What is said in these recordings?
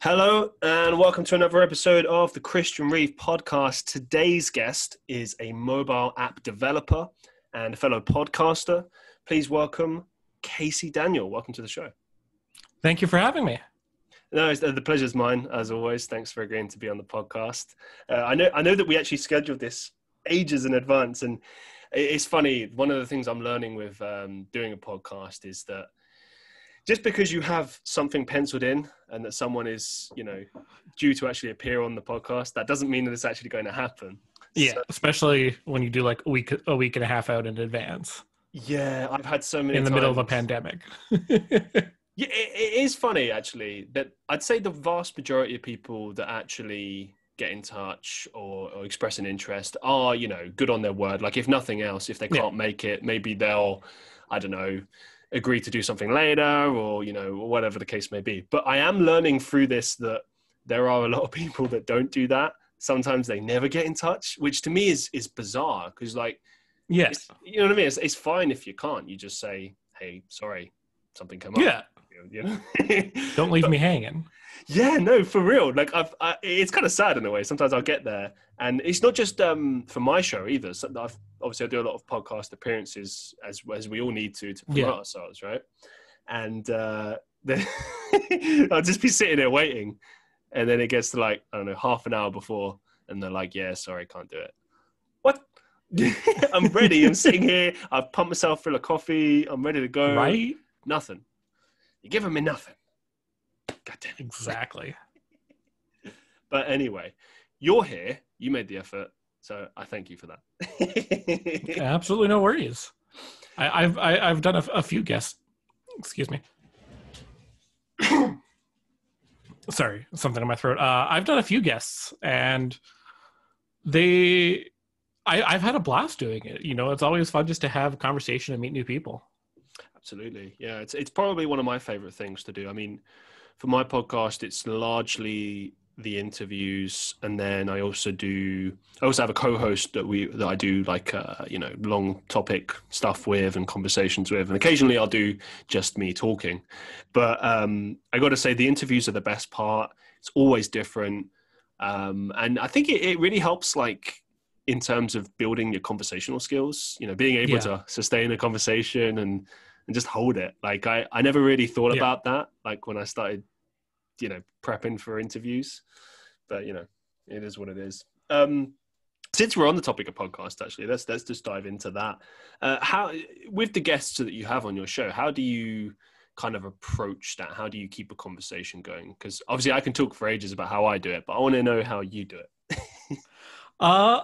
Hello, and welcome to another episode of the Christian Reeve podcast. Today's guest is a mobile app developer and a fellow podcaster. Please welcome Casey Daniel. Welcome to the show. Thank you for having me. No, the pleasure's mine as always. Thanks for agreeing to be on the podcast. Uh, I know, I know that we actually scheduled this ages in advance, and it's funny. One of the things I'm learning with um, doing a podcast is that just because you have something penciled in and that someone is, you know, due to actually appear on the podcast, that doesn't mean that it's actually going to happen. Yeah, so, especially when you do like a week, a week and a half out in advance. Yeah, I've had so many in the times. middle of a pandemic. yeah, it, it is funny actually that I'd say the vast majority of people that actually get in touch or, or express an interest are, you know, good on their word. Like if nothing else, if they can't yeah. make it, maybe they'll, I don't know, agree to do something later or you know whatever the case may be. But i am learning through this that there are a lot of people that don't do that. Sometimes they never get in touch which to me is is bizarre because like yes. you know what i mean? It's, it's fine if you can't. You just say hey sorry something come up. Yeah. You know? don't leave but, me hanging. Yeah no for real. Like i've I, it's kind of sad in a way. Sometimes i'll get there. And it's not just um for my show either. So I've, obviously i do a lot of podcast appearances as as we all need to to promote yeah. ourselves right and uh then i'll just be sitting there waiting and then it gets to like i don't know half an hour before and they're like yeah sorry can't do it what i'm ready i'm sitting here i've pumped myself full of coffee i'm ready to go right nothing you're giving me nothing God damn. Exactly. but anyway, you're here. You made the effort. So I thank you for that. Absolutely no worries. I, have I, have i have done a, a few guests. Excuse me. Sorry, something in my throat. Uh, I've done a few guests, and they, I, I've had a blast doing it. You know, it's always fun just to have a conversation and meet new people. Absolutely, yeah. It's it's probably one of my favorite things to do. I mean, for my podcast, it's largely the interviews, and then I also do. I also have a co-host that we that I do like uh, you know long topic stuff with and conversations with, and occasionally I'll do just me talking. But um, I got to say, the interviews are the best part. It's always different, um, and I think it, it really helps like in terms of building your conversational skills. You know, being able yeah. to sustain a conversation and and just hold it. Like I, I never really thought yeah. about that. Like when I started, you know, prepping for interviews, but you know, it is what it is. Um, since we're on the topic of podcast, actually, let's let's just dive into that. Uh, how with the guests that you have on your show, how do you kind of approach that? How do you keep a conversation going? Because obviously, I can talk for ages about how I do it, but I want to know how you do it. uh,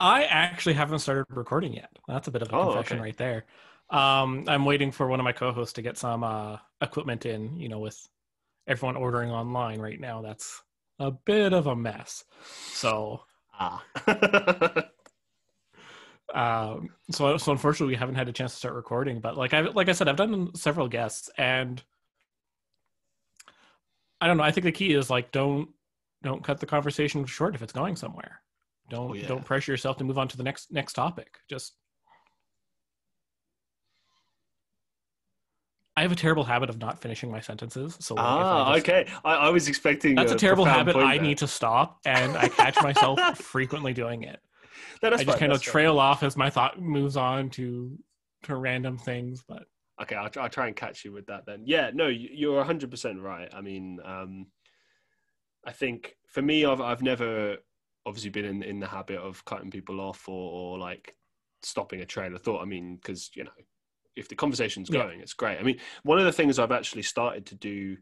I actually haven't started recording yet. That's a bit of a oh, confession okay. right there. Um, I'm waiting for one of my co-hosts to get some uh, equipment in. You know, with everyone ordering online right now, that's a bit of a mess. So, ah. um, so so unfortunately, we haven't had a chance to start recording. But like I like I said, I've done several guests, and I don't know. I think the key is like don't don't cut the conversation short if it's going somewhere. Don't oh, yeah. don't pressure yourself to move on to the next next topic. Just I have a terrible habit of not finishing my sentences. So like ah, I just, okay. I, I, was expecting that's a, a terrible habit. I there. need to stop, and I catch myself frequently doing it. I just fine, kind of trail fine. off as my thought moves on to to random things. But okay, I'll, I'll try and catch you with that then. Yeah, no, you're 100 percent right. I mean, um, I think for me, I've I've never obviously been in in the habit of cutting people off or, or like stopping a train of thought. I mean, because you know if the conversation's going, yeah. it's great. I mean, one of the things I've actually started to do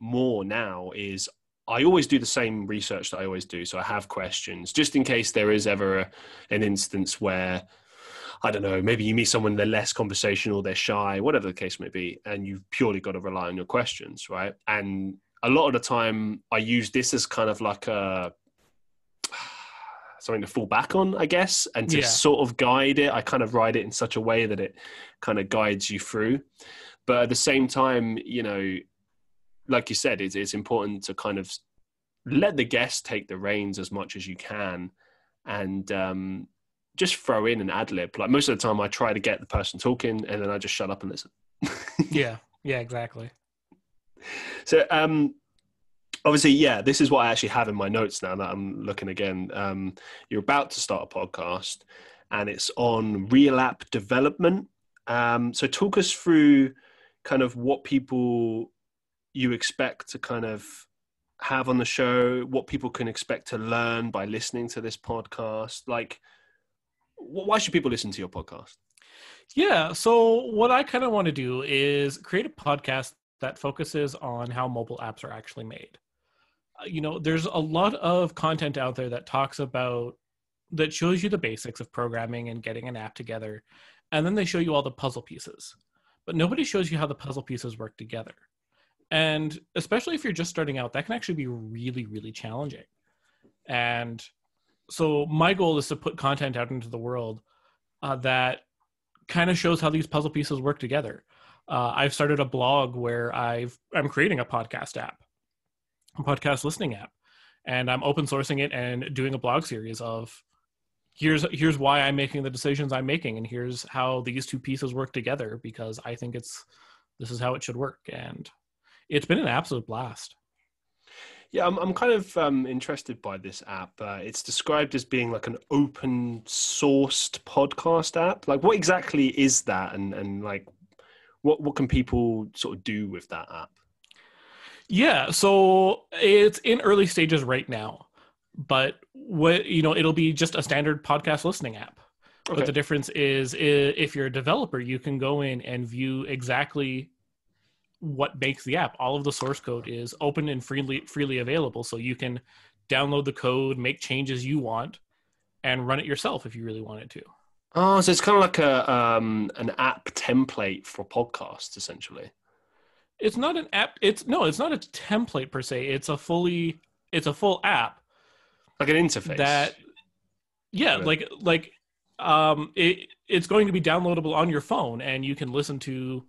more now is I always do the same research that I always do. So I have questions just in case there is ever a, an instance where I don't know, maybe you meet someone they're less conversational, they're shy, whatever the case may be, and you've purely got to rely on your questions, right? And a lot of the time, I use this as kind of like a something to fall back on, I guess, and to yeah. sort of guide it. I kind of ride it in such a way that it kind of guides you through. But at the same time, you know, like you said, it's, it's important to kind of let the guest take the reins as much as you can and um, just throw in an ad lib. Like most of the time, I try to get the person talking and then I just shut up and listen. yeah, yeah, exactly. So, um, obviously, yeah, this is what I actually have in my notes now that I'm looking again. Um, you're about to start a podcast, and it's on real app development. Um, so, talk us through kind of what people you expect to kind of have on the show, what people can expect to learn by listening to this podcast. Like, why should people listen to your podcast? Yeah. So, what I kind of want to do is create a podcast that focuses on how mobile apps are actually made. Uh, you know, there's a lot of content out there that talks about, that shows you the basics of programming and getting an app together. And then they show you all the puzzle pieces. But nobody shows you how the puzzle pieces work together. And especially if you're just starting out, that can actually be really, really challenging. And so, my goal is to put content out into the world uh, that kind of shows how these puzzle pieces work together. Uh, I've started a blog where I've I'm creating a podcast app, podcast listening app, and I'm open sourcing it and doing a blog series of here's here's why I'm making the decisions I'm making, and here's how these two pieces work together because I think it's this is how it should work, and it's been an absolute blast. Yeah, I'm, I'm kind of um, interested by this app. Uh, it's described as being like an open sourced podcast app. Like, what exactly is that, and and like, what what can people sort of do with that app? Yeah, so it's in early stages right now, but what you know, it'll be just a standard podcast listening app. Okay. But the difference is, if you're a developer, you can go in and view exactly what makes the app. All of the source code is open and freely freely available, so you can download the code, make changes you want, and run it yourself if you really wanted to. Oh, so it's kind of like a um, an app template for podcasts, essentially. It's not an app. It's no, it's not a template per se. It's a fully, it's a full app, like an interface. That, yeah, like like, um, it it's going to be downloadable on your phone, and you can listen to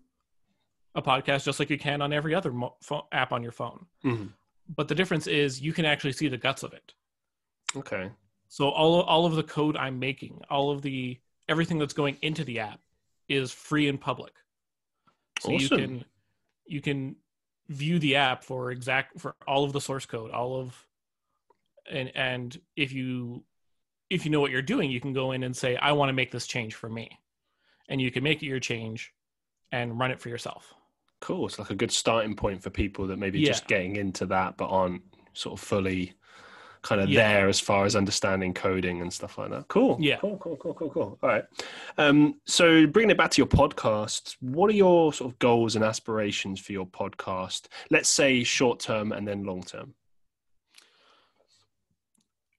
a podcast just like you can on every other mo- app on your phone. Mm-hmm. But the difference is you can actually see the guts of it. Okay. So all all of the code I'm making, all of the everything that's going into the app is free and public. So awesome. you can you can view the app for exact for all of the source code, all of and and if you if you know what you're doing, you can go in and say, I want to make this change for me. And you can make it your change and run it for yourself. Cool. It's like a good starting point for people that maybe yeah. just getting into that but aren't sort of fully kind of yeah. there as far as understanding coding and stuff like that. Cool. Yeah. Cool, cool, cool, cool, cool. All right. Um, so bringing it back to your podcast, what are your sort of goals and aspirations for your podcast? Let's say short term and then long term.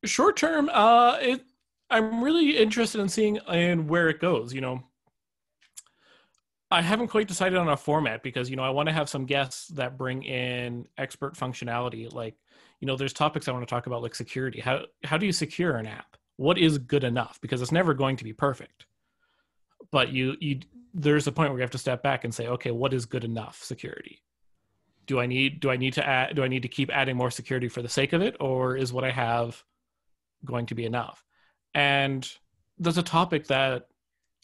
Short term, uh, it, I'm really interested in seeing and where it goes. You know, I haven't quite decided on a format because you know I want to have some guests that bring in expert functionality. Like, you know, there's topics I want to talk about like security. How how do you secure an app? What is good enough? Because it's never going to be perfect. But you you there's a point where you have to step back and say, okay, what is good enough security? Do I need do I need to add do I need to keep adding more security for the sake of it, or is what I have going to be enough? And there's a topic that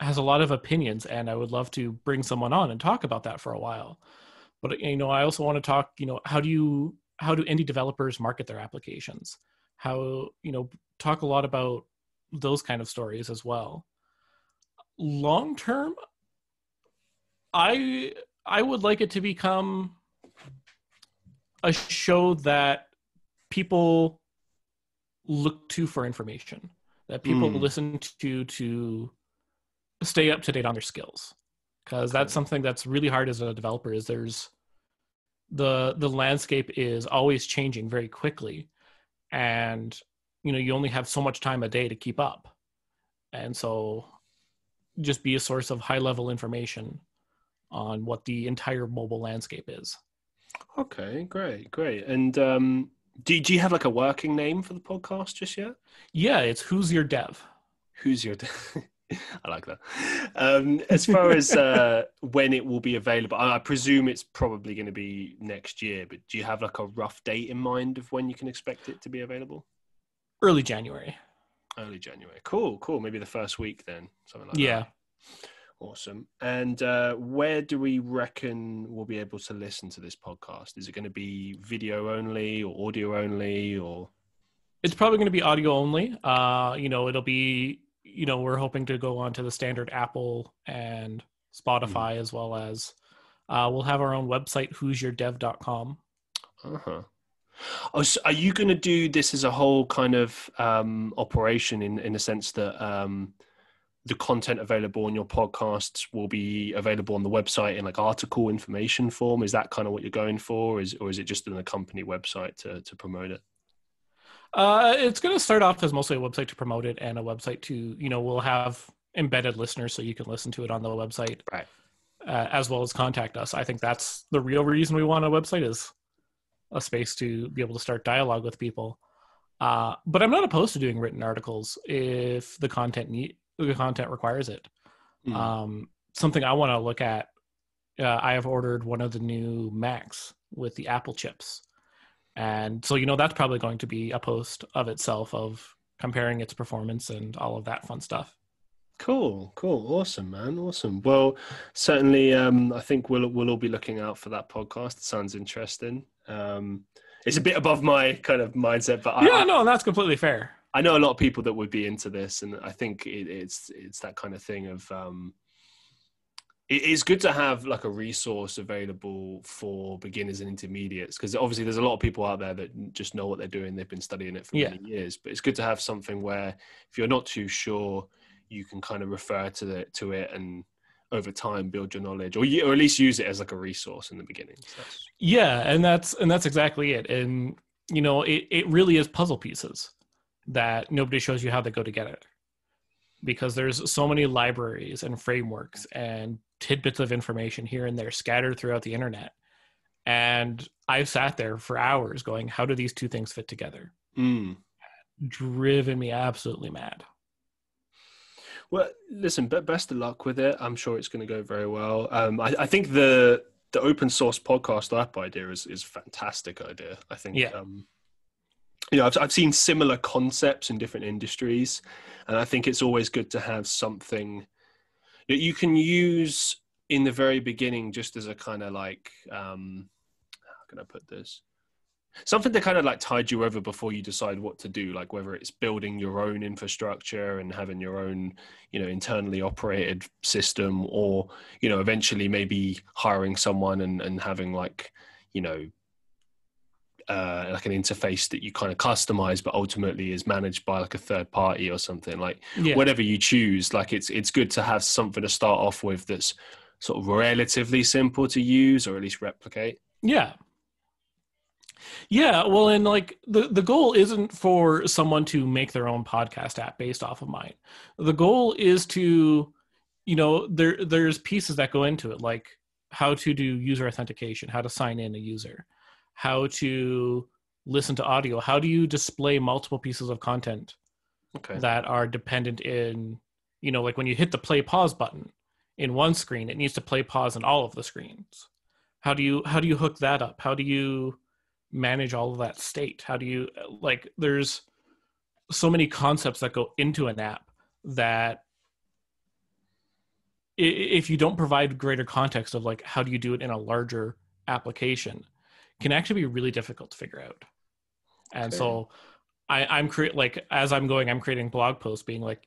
has a lot of opinions and i would love to bring someone on and talk about that for a while but you know i also want to talk you know how do you how do indie developers market their applications? How you know talk a lot about those kind of stories as well. Long term i i would like it to become a show that people look to for information that people mm. listen to to stay up to date on their skills. Because that's something that's really hard as a developer is there's the the landscape is always changing very quickly. And you know you only have so much time a day to keep up. And so just be a source of high level information on what the entire mobile landscape is. Okay great great. And um do, do you have like a working name for the podcast just yet? Yeah it's who's your dev. Who's your dev I like that. Um, as far as uh, when it will be available, I, I presume it's probably going to be next year. But do you have like a rough date in mind of when you can expect it to be available? Early January. Early January. Cool, cool. Maybe the first week then, something like yeah. that. Yeah. Awesome. And uh, where do we reckon we'll be able to listen to this podcast? Is it going to be video only or audio only or? It's probably going to be audio only. Uh, you know, it'll be, you know, we're hoping to go on to the standard Apple and Spotify mm. as well as uh, we'll have our own website, who'syourdev.com. Uh huh. Oh, so are you going to do this as a whole kind of um, operation in in the sense that um, the content available on your podcasts will be available on the website in like article information form? Is that kind of what you're going for, is or is it just in the company website to to promote it? Uh, it's going to start off as mostly a website to promote it and a website to you know we'll have embedded listeners so you can listen to it on the website, right? Uh, as well as contact us. I think that's the real reason we want a website is a space to be able to start dialogue with people. Uh, but I'm not opposed to doing written articles if the content need, the content requires it. Mm. Um, something I want to look at. Uh, I have ordered one of the new Macs with the Apple chips, and so you know that's probably going to be a post of itself of comparing its performance and all of that fun stuff. Cool, cool, awesome, man, awesome. Well, certainly, um, I think we'll we'll all be looking out for that podcast. It sounds interesting. Um, it's a bit above my kind of mindset, but yeah, I, no, that's completely fair. I know a lot of people that would be into this, and I think it, it's it's that kind of thing of um, it is good to have like a resource available for beginners and intermediates because obviously there's a lot of people out there that just know what they're doing. They've been studying it for yeah. many years, but it's good to have something where if you're not too sure, you can kind of refer to the to it and over time build your knowledge or, you, or at least use it as like a resource in the beginning so yeah and that's and that's exactly it and you know it, it really is puzzle pieces that nobody shows you how they go together because there's so many libraries and frameworks and tidbits of information here and there scattered throughout the internet and i've sat there for hours going how do these two things fit together mm. driven me absolutely mad well, listen, best of luck with it. I'm sure it's going to go very well. Um, I, I, think the the open source podcast app idea is is a fantastic idea. I think. Yeah. Um, you know, I've, I've seen similar concepts in different industries, and I think it's always good to have something that you can use in the very beginning, just as a kind of like, um, how can I put this? something to kind of like tide you over before you decide what to do like whether it's building your own infrastructure and having your own you know internally operated system or you know eventually maybe hiring someone and and having like you know uh, like an interface that you kind of customize but ultimately is managed by like a third party or something like yeah. whatever you choose like it's it's good to have something to start off with that's sort of relatively simple to use or at least replicate yeah yeah, well, and like the the goal isn't for someone to make their own podcast app based off of mine. The goal is to, you know, there there's pieces that go into it, like how to do user authentication, how to sign in a user, how to listen to audio, how do you display multiple pieces of content okay. that are dependent in, you know, like when you hit the play pause button in one screen, it needs to play pause in all of the screens. How do you how do you hook that up? How do you manage all of that state? How do you like? There's so many concepts that go into an app that if you don't provide greater context of like how do you do it in a larger application can actually be really difficult to figure out and okay. so I, i'm create like as i'm going i'm creating blog posts being like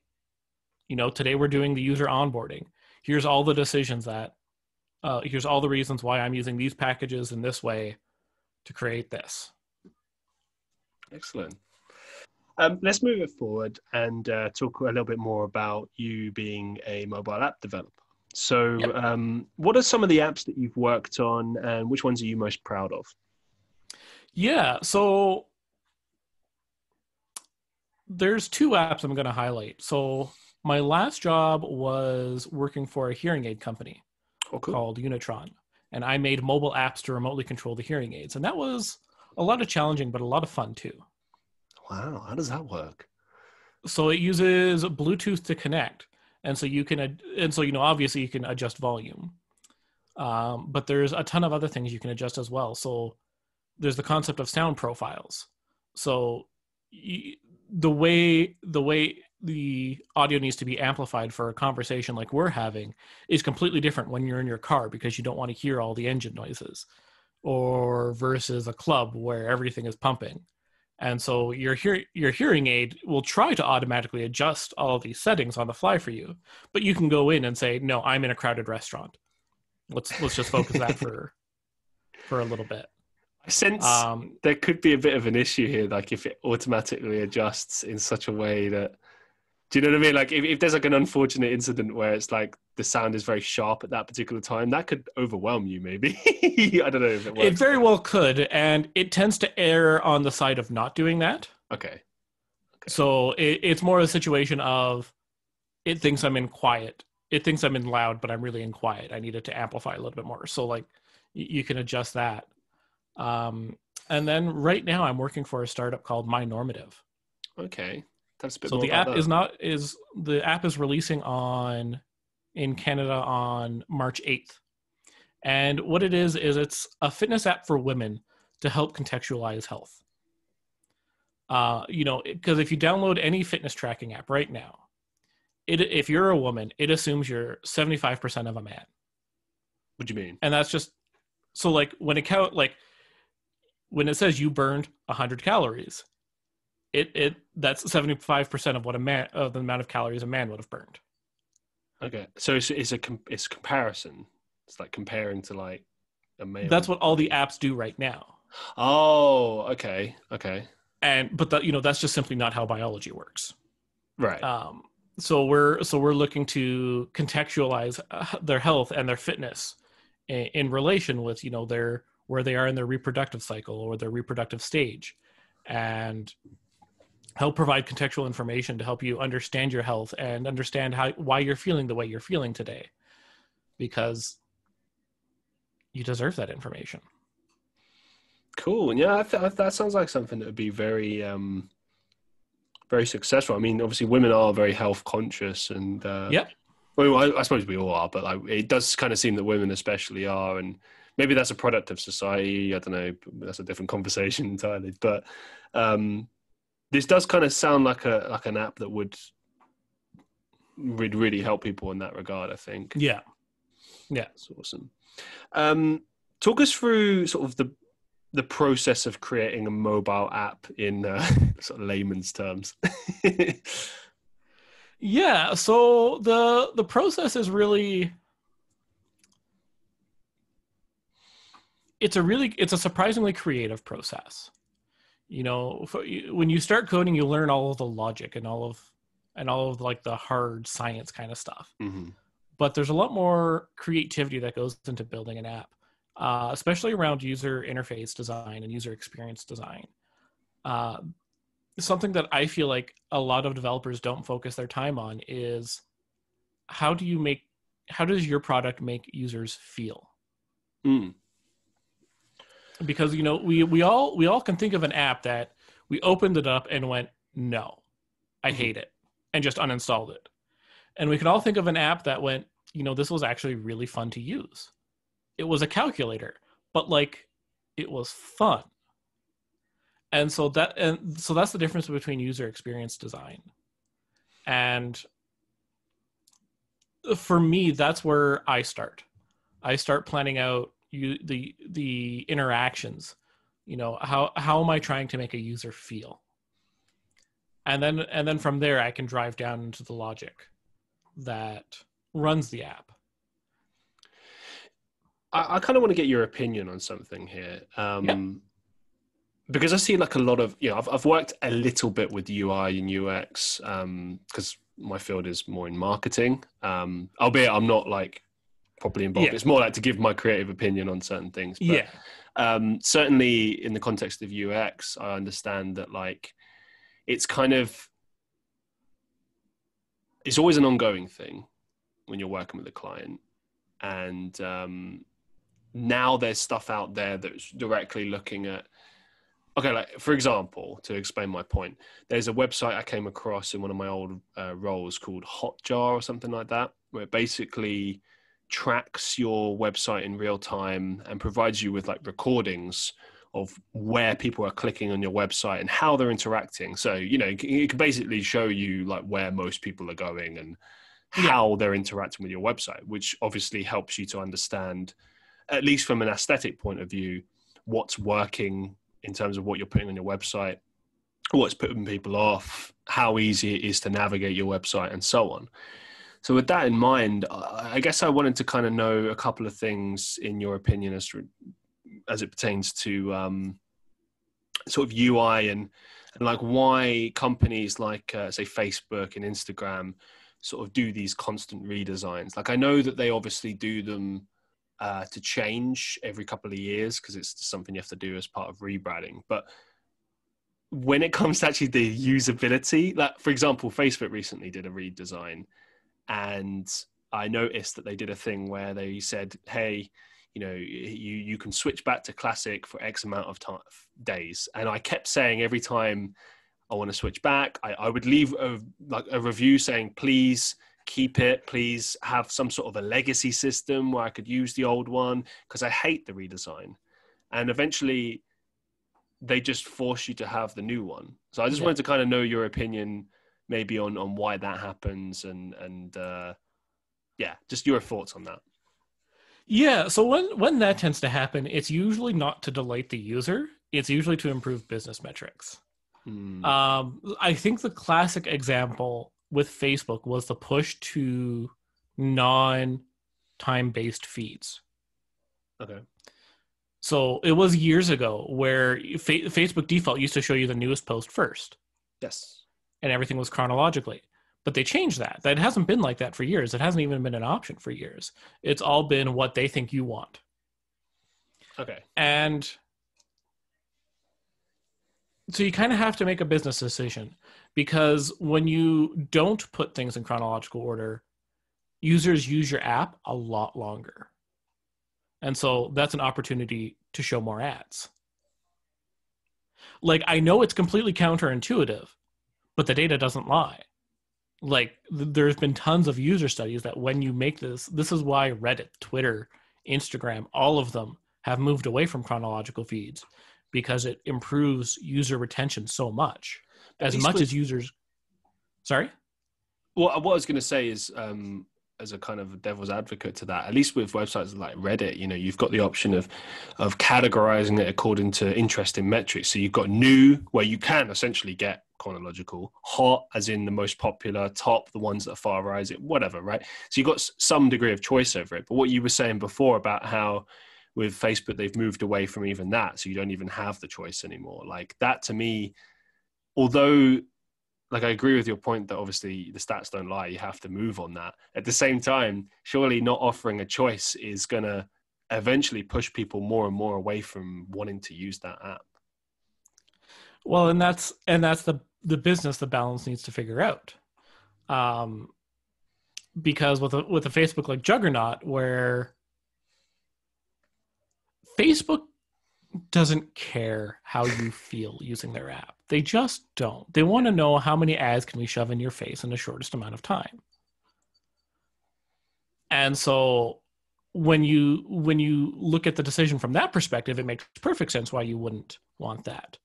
you know today we're doing the user onboarding here's all the decisions that uh, here's all the reasons why i'm using these packages in this way to create this. Excellent. Um, let's move it forward and uh, talk a little bit more about you being a mobile app developer. So, yep. um, what are some of the apps that you've worked on, and which ones are you most proud of? Yeah, so there's two apps I'm going to highlight. So, my last job was working for a hearing aid company oh, cool. called Unitron and I made mobile apps to remotely control the hearing aids. And that was a lot of challenging, but a lot of fun too. Wow, how does that work? So it uses Bluetooth to connect, and so you can, and so you know, obviously you can adjust volume, um, but there's a ton of other things you can adjust as well. So there's the concept of sound profiles. So the way the way the audio needs to be amplified for a conversation like we're having is completely different when you're in your car because you don't want to hear all the engine noises or versus a club where everything is pumping and so your hear- your hearing aid will try to automatically adjust all these settings on the fly for you but you can go in and say no i'm in a crowded restaurant. Let's let's just focus that for for a little bit. I sense um, there could be a bit of an issue here, like if it automatically adjusts in such a way that do you know what I mean? Like if, if there's like an unfortunate incident where it's like the sound is very sharp at that particular time, that could overwhelm you maybe. I don't know if it works. It very well could, and it tends to err on the side of not doing that. Okay. okay. So it, it's more a situation of it thinks I'm in quiet. It thinks I'm in loud, but I'm really in quiet. I need it to amplify a little bit more. So like you can adjust that. Um, and then right now I'm working for a startup called My Normative. Okay. So the app that. is not is the app is releasing on in Canada on March 8th. And what it is is it's a fitness app for women to help contextualize health. Uh, you know, because if you download any fitness tracking app right now, it if you're a woman, it assumes you're 75% of a man. What do you mean? And that's just so like when it count like when it says you burned 100 calories, it it that's seventy five percent of what a man of the amount of calories a man would have burned. Okay, so it's, it's a it's comparison. It's like comparing to like a male. That's what all the apps do right now. Oh, okay, okay. And but that you know that's just simply not how biology works. Right. Um. So we're so we're looking to contextualize uh, their health and their fitness in, in relation with you know their where they are in their reproductive cycle or their reproductive stage, and help provide contextual information to help you understand your health and understand how why you're feeling the way you're feeling today. Because you deserve that information. Cool. Yeah th- that sounds like something that would be very um very successful. I mean obviously women are very health conscious and uh yeah well, I, I suppose we all are but like it does kind of seem that women especially are and maybe that's a product of society. I don't know that's a different conversation entirely but um this does kind of sound like a like an app that would would really help people in that regard. I think. Yeah. Yeah, it's awesome. Um, talk us through sort of the the process of creating a mobile app in uh, sort of layman's terms. yeah, so the the process is really it's a really it's a surprisingly creative process you know when you start coding you learn all of the logic and all of and all of like the hard science kind of stuff. Mm-hmm. but there's a lot more creativity that goes into building an app uh, especially around user interface design and user experience design. Uh, something that i feel like a lot of developers don't focus their time on is how do you make how does your product make users feel? Mm because you know we we all we all can think of an app that we opened it up and went no i mm-hmm. hate it and just uninstalled it. And we can all think of an app that went you know this was actually really fun to use. It was a calculator but like it was fun. And so that and so that's the difference between user experience design. And for me that's where i start. I start planning out you the the interactions you know how how am i trying to make a user feel? And then and then from there i can drive down into the logic that runs the app. I, I kind of want to get your opinion on something here um, because i see like a lot of you know I've, I've worked a little bit with ui and ux because um, my field is more in marketing um, albeit i'm not like properly involved. Yeah. It's more like to give my creative opinion on certain things. But, yeah. Um, certainly in the context of UX, I understand that like it's kind of it's always an ongoing thing when you're working with a client, and um, now there's stuff out there that's directly looking at okay like for example to explain my point there's a website i came across in one of my old uh, roles called hotjar or something like that where basically tracks your website in real time and provides you with like recordings of where people are clicking on your website and how they're interacting. So, you know, it can basically show you like where most people are going and how they're interacting with your website, which obviously helps you to understand, at least from an aesthetic point of view, what's working in terms of what you're putting on your website, what's putting people off, how easy it is to navigate your website, and so on. So, with that in mind, I guess I wanted to kind of know a couple of things in your opinion as as it pertains to um, sort of UI and and like why companies like uh, say Facebook and Instagram sort of do these constant redesigns. Like I know that they obviously do them uh, to change every couple of years because it's something you have to do as part of rebranding. But when it comes to actually the usability, like for example, Facebook recently did a redesign, and I noticed that they did a thing where they said, "Hey, you know, you you can switch back to classic for X amount of time, days," and I kept saying every time I want to switch back, I, I would leave a like a review saying, "Please." keep it please have some sort of a legacy system where i could use the old one because i hate the redesign and eventually they just force you to have the new one so i just yeah. wanted to kind of know your opinion maybe on on why that happens and and uh yeah just your thoughts on that yeah so when when that tends to happen it's usually not to delight the user it's usually to improve business metrics hmm. um i think the classic example with Facebook was the push to non time based feeds. Okay. So it was years ago where fa- Facebook default used to show you the newest post first. Yes. And everything was chronologically. But they changed that. That hasn't been like that for years. It hasn't even been an option for years. It's all been what they think you want. Okay. And so you kind of have to make a business decision because when you don't put things in chronological order, users use your app a lot longer. And so that's an opportunity to show more ads. Like, I know it's completely counterintuitive, but the data doesn't lie. Like, th- there's been tons of user studies that when you make this, this is why Reddit, Twitter, Instagram, all of them have moved away from chronological feeds because it improves user retention so much as much as users. Sorry. Well, what I was going to say is, um, as a kind of devil's advocate to that, at least with websites like Reddit, you know, you've got the option of of categorizing it according to interest in metrics. So you've got new, where you can essentially get chronological, hot, as in the most popular, top, the ones that are far rising, whatever, right? So you've got some degree of choice over it. But what you were saying before about how with Facebook they've moved away from even that, so you don't even have the choice anymore. Like that to me although like I agree with your point that obviously the stats don't lie, you have to move on that. At the same time, surely not offering a choice is going to eventually push people more and more away from wanting to use that app. Well, and that's and that's the the business the balance needs to figure out. Um because with a with a Facebook like Juggernaut where Facebook doesn't care how you feel using their app. They just don't. They want to know how many ads can we shove in your face in the shortest amount of time. And so when you when you look at the decision from that perspective, it makes perfect sense why you wouldn't want that.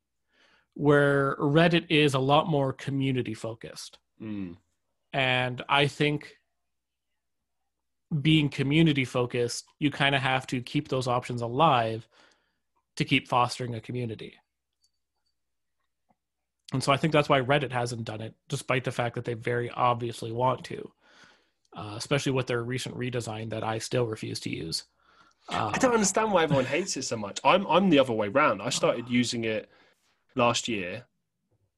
Where Reddit is a lot more community focused. Mm. And I think being community focused, you kind of have to keep those options alive to keep fostering a community. And so I think that's why Reddit hasn't done it, despite the fact that they very obviously want to, uh, especially with their recent redesign that I still refuse to use. Uh, I don't understand why everyone hates it so much. I'm I'm the other way around. I started using it last year,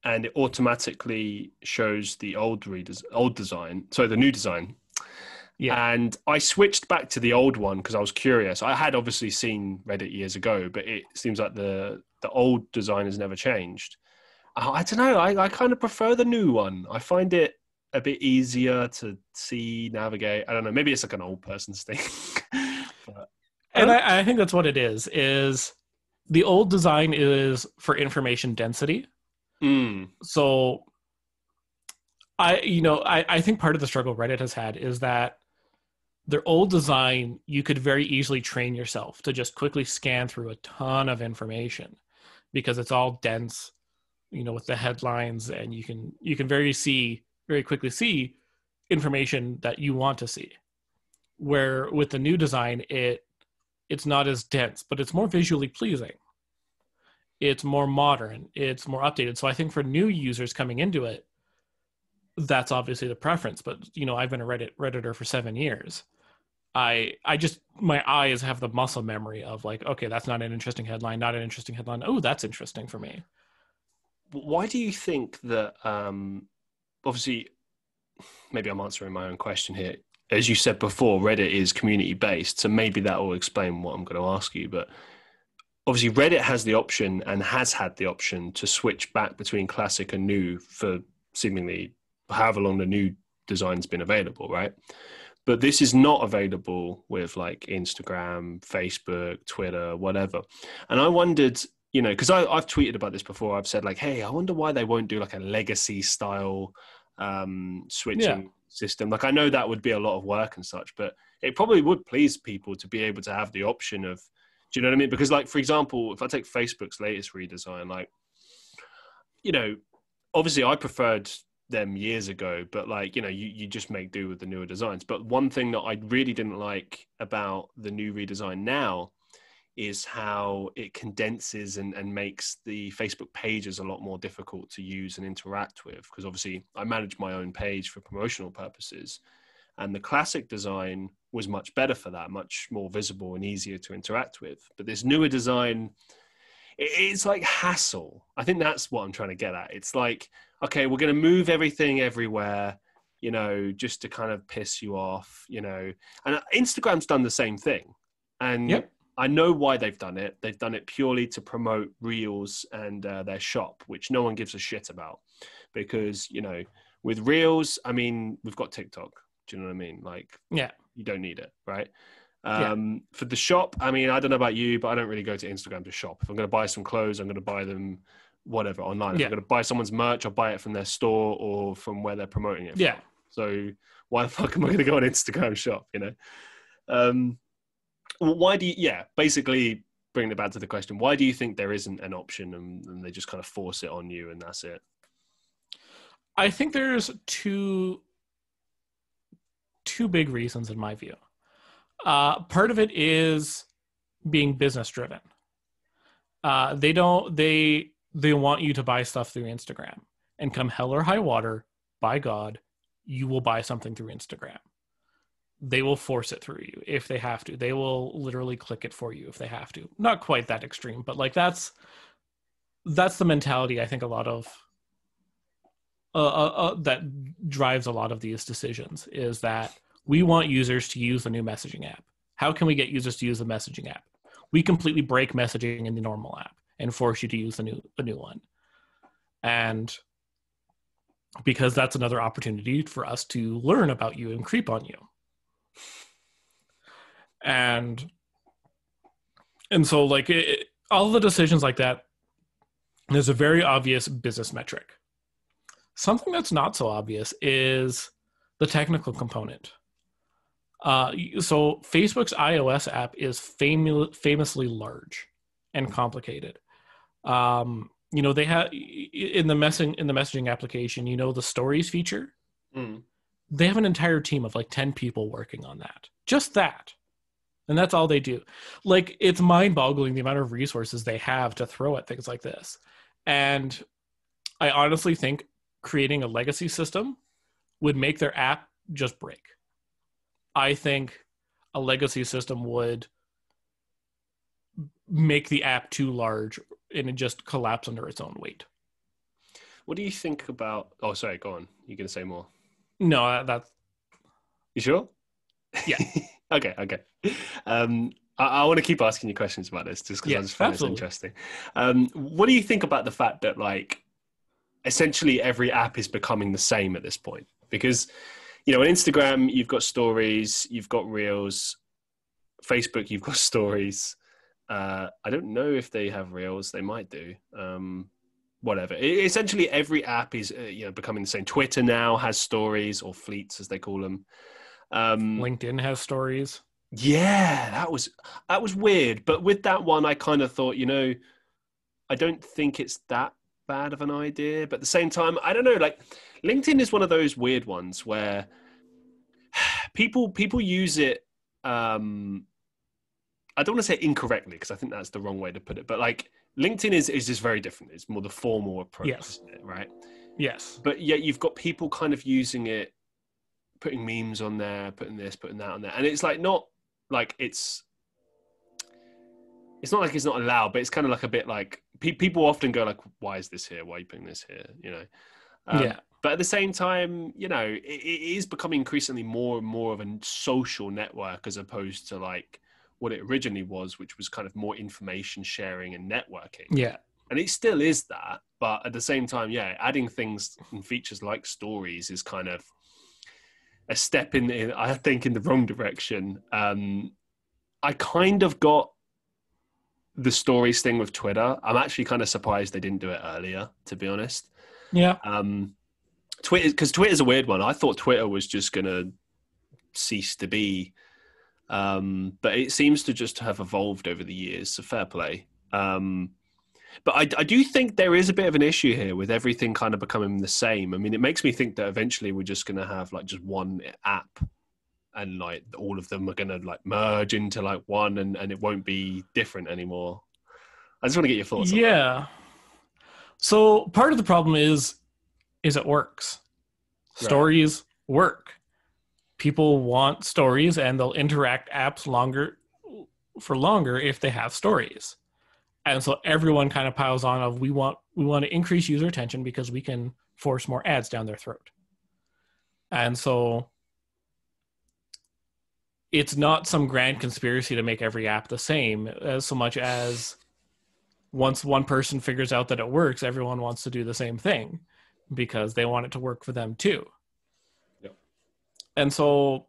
and it automatically shows the old readers old design, so the new design, yeah. And I switched back to the old one because I was curious. I had obviously seen Reddit years ago, but it seems like the the old design has never changed. I, I don't know. I, I kind of prefer the new one. I find it a bit easier to see, navigate. I don't know. Maybe it's like an old person's thing. but, and I, I think that's what it is. Is the old design is for information density. Mm. So I, you know, I, I think part of the struggle Reddit has had is that their old design, you could very easily train yourself to just quickly scan through a ton of information. because it's all dense, you know, with the headlines, and you can you can very see very quickly see information that you want to see. Where with the new design, it it's not as dense, but it's more visually pleasing. It's more modern. It's more updated. So I think for new users coming into it, that's obviously the preference. But you know, I've been a Reddit redditor for seven years. I I just my eyes have the muscle memory of like, okay, that's not an interesting headline, not an interesting headline. Oh, that's interesting for me. Why do you think that? Um, obviously, maybe I'm answering my own question here. As you said before, Reddit is community based, so maybe that will explain what I'm going to ask you. But obviously, Reddit has the option and has had the option to switch back between classic and new for seemingly however long the new design's been available, right? But this is not available with like Instagram, Facebook, Twitter, whatever. And I wondered, you know, because I've tweeted about this before. I've said like, hey, I wonder why they won't do like a legacy style um, switching yeah. system. Like I know that would be a lot of work and such, but it probably would please people to be able to have the option of, do you know what I mean? Because like for example, if I take Facebook's latest redesign, like, you know, obviously I preferred them years ago, but like you know, you you just make do with the newer designs. But one thing that I really didn't like about the new redesign now is how it condenses and, and makes the Facebook pages a lot more difficult to use and interact with. Because obviously, I manage my own page for promotional purposes. And the classic design was much better for that, much more visible and easier to interact with. But this newer design, it's like hassle. I think that's what I'm trying to get at. It's like, okay, we're going to move everything everywhere, you know, just to kind of piss you off, you know. And uh, Instagram's done the same thing. And yep. I know why they've done it. They've done it purely to promote Reels and uh, their shop, which no one gives a shit about, because you know, with Reels, I mean, we've got TikTok. Do you know what I mean? Like, yeah, you don't need it, right? Um, yeah. For the shop, I mean, I don't know about you, but I don't really go to Instagram to shop. If I'm going to buy some clothes, I'm going to buy them whatever online. If yeah. I'm going to buy someone's merch, I'll buy it from their store or from where they're promoting it. Yeah. So why the fuck am I going to go on Instagram shop? You know. Um, why do you yeah basically bring it back to the question why do you think there isn't an option and, and, they just kind of force it on you and that's it? I think there's two two big reasons in my view. Uh, part of it is being business driven. Uh, they don't they they want you to buy stuff through instagram and come hell or high water by god you will buy something through instagram they will force it through you if they have to. They will literally click it for you if they have to. Not quite that extreme, but like that's that's the mentality I think a lot of uh, uh, uh, that drives a lot of these decisions is that we want users to use the new messaging app. How can we get users to use the messaging app? We completely break messaging in the normal app and force you to use the new the new one. And because that's another opportunity for us to learn about you and creep on you and and so like it, all the decisions like that there's a very obvious business metric. Something that's not so obvious is the technical component. Uh, so facebook's ios app is fam- famously large and complicated. Um, you know they have in the messaging in the messaging application you know the stories feature? Mm. They have an entire team of like 10 people working on that. Just that. And that's all they do. Like it's mind-boggling the amount of resources they have to throw at things like this. And i honestly think creating a legacy system would make their app just break. I think a legacy system would make the app too large and it just collapse under its own weight. What do you think about oh sorry go on. Going to say more no that's you sure yeah okay, okay. Um, I, I, want to keep asking you questions about this just because yeah, I just find this interesting. Um, what do you think about the fact that like essentially every app is becoming the same at this point? Because you know, on Instagram you've got stories, you've got reels, Facebook you've got stories. Uh, I don't know if they have reels. They might do. Um, whatever. Essentially, every app is uh, you know becoming the same. Twitter now has stories or fleets, as they call them. Um, LinkedIn has stories. Yeah, that was that was weird. But with that one, I kind of thought, you know, I don't think it's that bad of an idea. But at the same time, I don't know. Like LinkedIn is one of those weird ones where people people use it. Um, I don't want to say incorrectly because I think that's the wrong way to put it. But like LinkedIn is is just very different. It's more the formal approach, yes. right? Yes. But yet you've got people kind of using it, putting memes on there, putting this, putting that on there, and it's like not like it's it's not like it's not allowed, but it's kind of like a bit like pe- people often go like, "Why is this here? Why are you putting this here?" You know. Um, yeah. But at the same time, you know, it, it is becoming increasingly more and more of a social network as opposed to like what it originally was, which was kind of more information sharing and networking. Yeah. And it still is that, but at the same time, yeah, adding things and features like stories is kind of a step in, in I think, in the wrong direction. Um, I kind of got the stories thing with Twitter. I'm actually kind of surprised they didn't do it earlier, to be honest. Yeah. Um, Twitter, because Twitter's a weird one. I thought Twitter was just going to cease to be, um, but it seems to just have evolved over the years. So fair play. Um, but I, I, do think there is a bit of an issue here with everything kind of becoming the same. I mean, it makes me think that eventually we're just going to have like just one app and like all of them are going to like merge into like one and, and it won't be different anymore. I just want to get your thoughts. Yeah. So part of the problem is, is it works. Right. Stories work. People want stories and they'll interact apps longer for longer if they have stories and so everyone kind of piles on of we want we want to increase user attention because we can force more ads down their throat and so it's not some grand conspiracy to make every app the same as so much as once one person figures out that it works everyone wants to do the same thing because they want it to work for them too. And so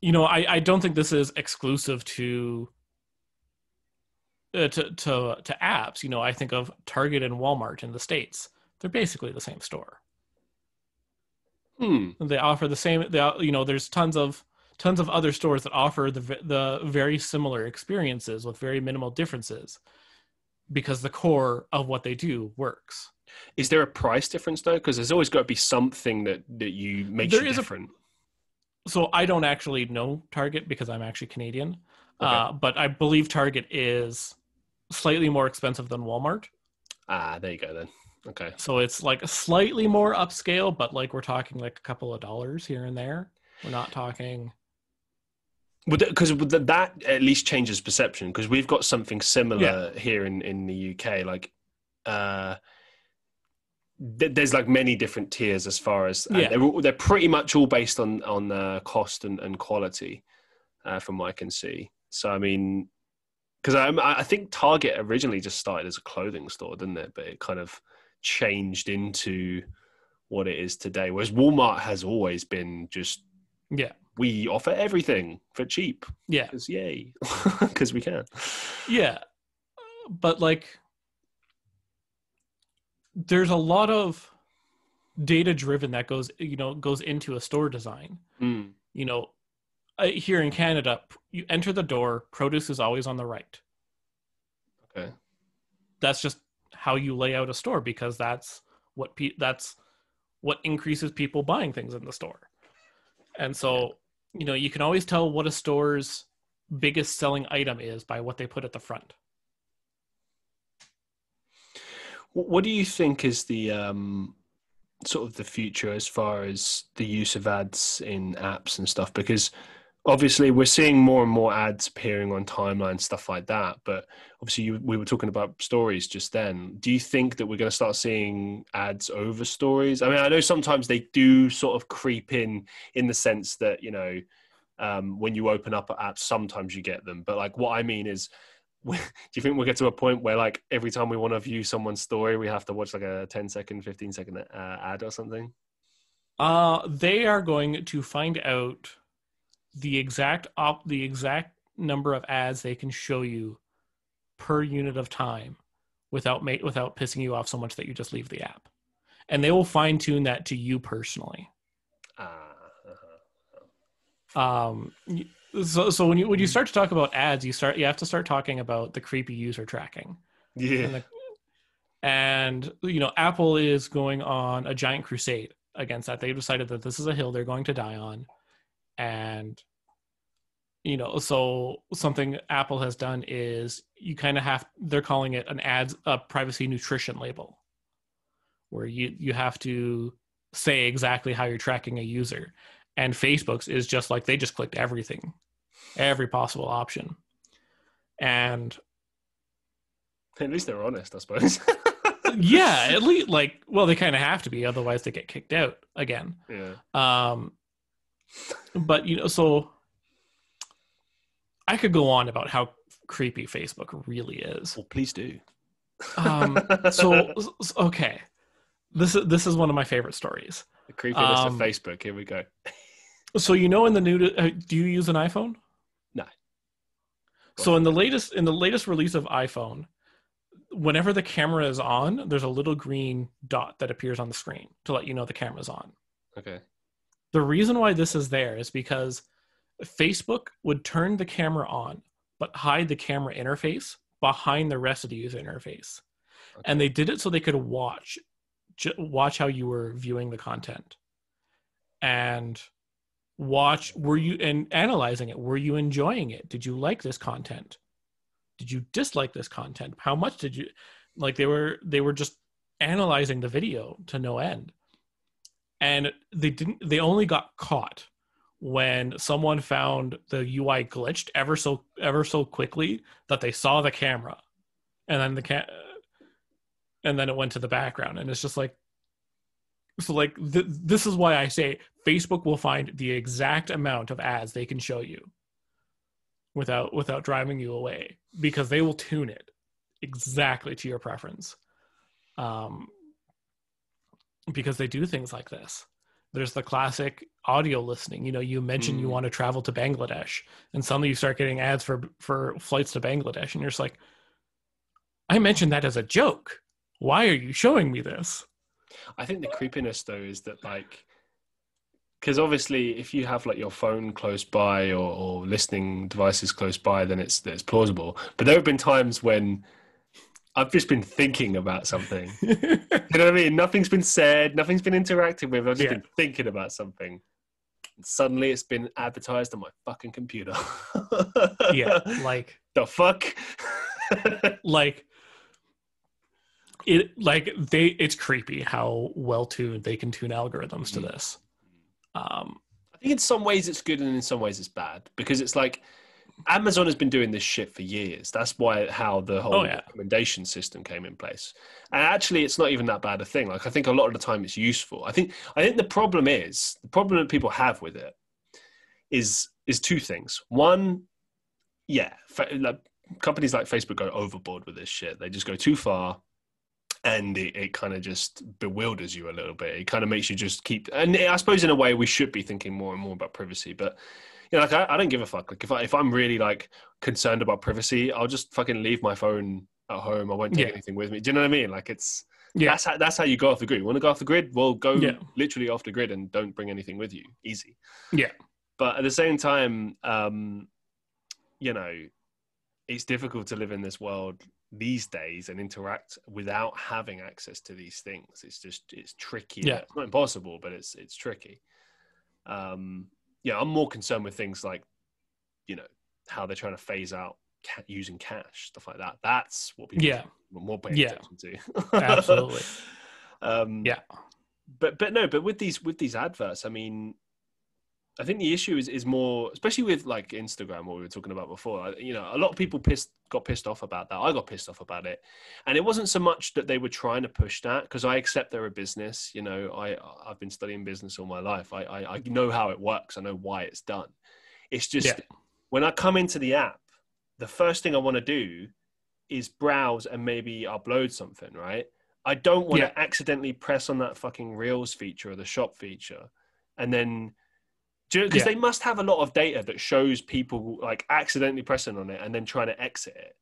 you know I, I don't think this is exclusive to uh, to to to apps. You know, I think of Target and Walmart in the states. They're basically the same store. Hmm. They offer the same. They you know, there's tons of tons of other stores that offer the the very similar experiences with very minimal differences, because the core of what they do works. Is there a price difference though? Because there's always got to be something that that you make there you different. A, so I don't actually know Target because I'm actually Canadian, okay. uh, but I believe Target is slightly more expensive than Walmart. Ah, there you go then. Okay. So it's like slightly more upscale, but like we're talking like a couple of dollars here and there. We're not talking. Because that at least changes perception. Because we've got something similar yeah. here in in the UK. Like, uh, th- there's like many different tiers as far as yeah. they're they're pretty much all based on on uh, cost and, and quality, uh, from what I can see. So I mean, because I, I think Target originally just started as a clothing store, didn't it? But it kind of changed into what it is today. Whereas Walmart has always been just yeah, we offer everything for cheap. Yeah, because yay, because we can. Yeah, but like, there's a lot of data driven that goes you know goes into a store design. Mm. You know, uh, here in Canada, you enter the door, produce is always on the right. Okay. That's just how you lay out a store because that's what pe- that's what increases people buying things in the store. And so, you know, you can always tell what a store's biggest selling item is by what they put at the front. What do you think is the um, sort of the future as far as the use of ads in apps and stuff? Because obviously we're seeing more and more ads appearing on timelines stuff like that but obviously you, we were talking about stories just then do you think that we're going to start seeing ads over stories i mean i know sometimes they do sort of creep in in the sense that you know um, when you open up apps sometimes you get them but like what i mean is do you think we'll get to a point where like every time we want to view someone's story we have to watch like a 10 second 15 second uh, ad or something? Uh they are going to find out the exact op the exact number of ads they can show you per unit of time without ma- without pissing you off so much that you just leave the app. And they will fine tune that to you personally. Uh, um So, so when you when you hmm. start to talk about ads, you start you have to start talking about the creepy user tracking. Yeah. And, the, and you know, Apple is going on a giant crusade against that. They've decided that this is a hill they're going to die on, and you know, so something Apple has done is you kind of have they're calling it an ads a privacy nutrition label, where you you have to say exactly how you're tracking a user and Facebook's is just like they just clicked everything, every possible option, and at least they're honest, I suppose. yeah, at least like well, they kind of have to be, otherwise they get kicked out again. Yeah. Um, but you know, so I could go on about how creepy Facebook really is. Well, please do. Um, so okay, this is this is one of my favorite stories. The creepiness um, of Facebook. Here we go. So you know, in the new, uh, do you use an iPhone? No. So in the latest in the latest release of iPhone, whenever the camera is on, there's a little green dot that appears on the screen to let you know the camera's on. Okay. The reason why this is there is because Facebook would turn the camera on but hide the camera interface behind the rest of the user interface. Okay. And they did it so they could watch watch how you were viewing the content and watch were you and analyzing it were you enjoying it? Did you like this content? Did you dislike this content? How much did you like they were they were just analyzing the video to no end. And they didn't they only got caught when someone found the UI glitched ever so ever so quickly that they saw the camera. And then the ca- and then it went to the background. And it's just like so like th- this is why i say facebook will find the exact amount of ads they can show you without without driving you away because they will tune it exactly to your preference um because they do things like this there's the classic audio listening you know you mentioned mm. you want to travel to bangladesh and suddenly you start getting ads for for flights to bangladesh and you're just like i mentioned that as a joke why are you showing me this? I think the creepiness though is that like because obviously if you have like your phone close by or, or, listening devices close by then it's it's plausible. But there have been times when i've just been thinking about something. You know what i mean? Nothing's been said nothing's been interacted with. I've just yeah. been thinking about something. And suddenly it's been advertised on my fucking computer. Yeah like the fuck? Like it like they it's creepy how well tuned they can tune algorithms to mm. this. Um, I think in some ways it's good and in some ways it's bad because it's like Amazon has been doing this shit for years. That's why how the whole oh, yeah. recommendation system came in place. And actually, it's not even that bad a thing. Like I think a lot of the time it's useful. I think I think the problem is the problem that people have with it is is two things. One, yeah, like, companies like Facebook go overboard with this shit. They just go too far and it, it kind of just bewilders you a little bit. It kind of makes you just keep. And I suppose in a way we should be thinking more and more about privacy, but you know, like I, I don't give a fuck. Like if I if I'm really like concerned about privacy, I'll just fucking leave my phone at home. I won't take yeah. anything with me. Do you know what I mean? Like it's yeah. That's how that's how you go off the grid. You want to go off the grid? Well, go yeah. literally off the grid and don't bring anything with you. Easy. Yeah. But at the same time, um, you know, it's difficult to live in this world these days and interact without having access to these things. It's just it's tricky. Yeah. It's not impossible, but it's it's tricky. Um, yeah, I'm more concerned with things like, you know, how they're trying to phase out ca- using cash, stuff like that. That's what people yeah more paying yeah. attention to. Absolutely. Um, yeah. But but no, but with these with these adverts, I mean, I think the issue is is more, especially with like Instagram, what we were talking about before. You know, a lot of people pissed got pissed off about that. I got pissed off about it, and it wasn't so much that they were trying to push that because I accept they're a business. You know, I I've been studying business all my life. I I, I know how it works. I know why it's done. It's just yeah. when I come into the app, the first thing I want to do is browse and maybe upload something. Right. I don't want yeah. to accidentally press on that fucking Reels feature or the shop feature, and then because yeah. they must have a lot of data that shows people like accidentally pressing on it and then trying to exit it.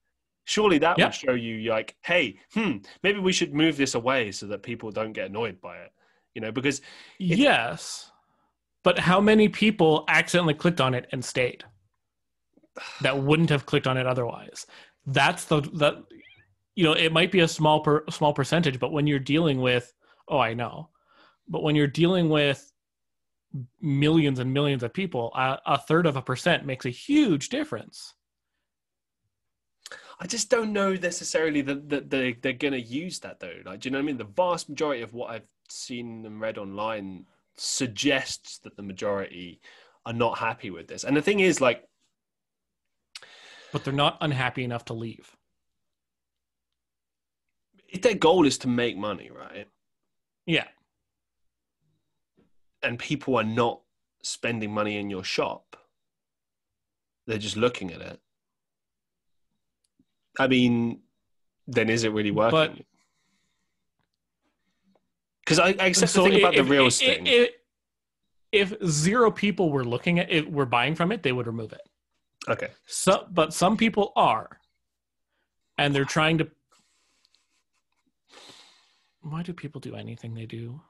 Surely that yeah. would show you like, hey, hmm, maybe we should move this away so that people don't get annoyed by it. You know, because yes, but how many people accidentally clicked on it and stayed? that wouldn't have clicked on it otherwise. That's the that you know it might be a small per small percentage, but when you're dealing with oh I know, but when you're dealing with millions and millions of people, a, a third of a percent makes a huge difference. I just don't know necessarily that, that they, they're going to use that though. Like, do you know what I mean? The vast majority of what I've seen and read online suggests that the majority are not happy with this. And the thing is, like, but they're not unhappy enough to leave. If their goal is to make money, right? Yeah. And people are not spending money in your shop, they're just looking at it. I mean, then is it really working? Because I, I accept so the thing about the reels thing. If, if zero people were looking at it, were buying from it, they would remove it. Okay. So, but some people are, and they're trying to. Why do people do anything they do?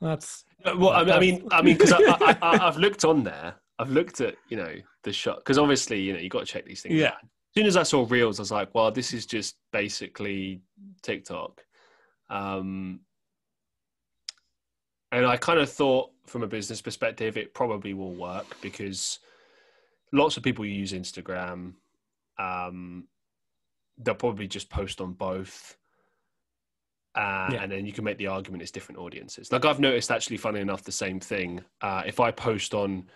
That's uh, well. I, I mean, I mean, because I, I, have looked on there. I've looked at you know the shot because obviously you know you got to check these things. Yeah. Out. As soon as I saw reels, I was like, well, this is just basically TikTok. Um, and I kind of thought, from a business perspective, it probably will work because lots of people use Instagram. Um, they'll probably just post on both. Uh, yeah. And then you can make the argument it's different audiences. Like I've noticed, actually, funny enough, the same thing. Uh, if I post on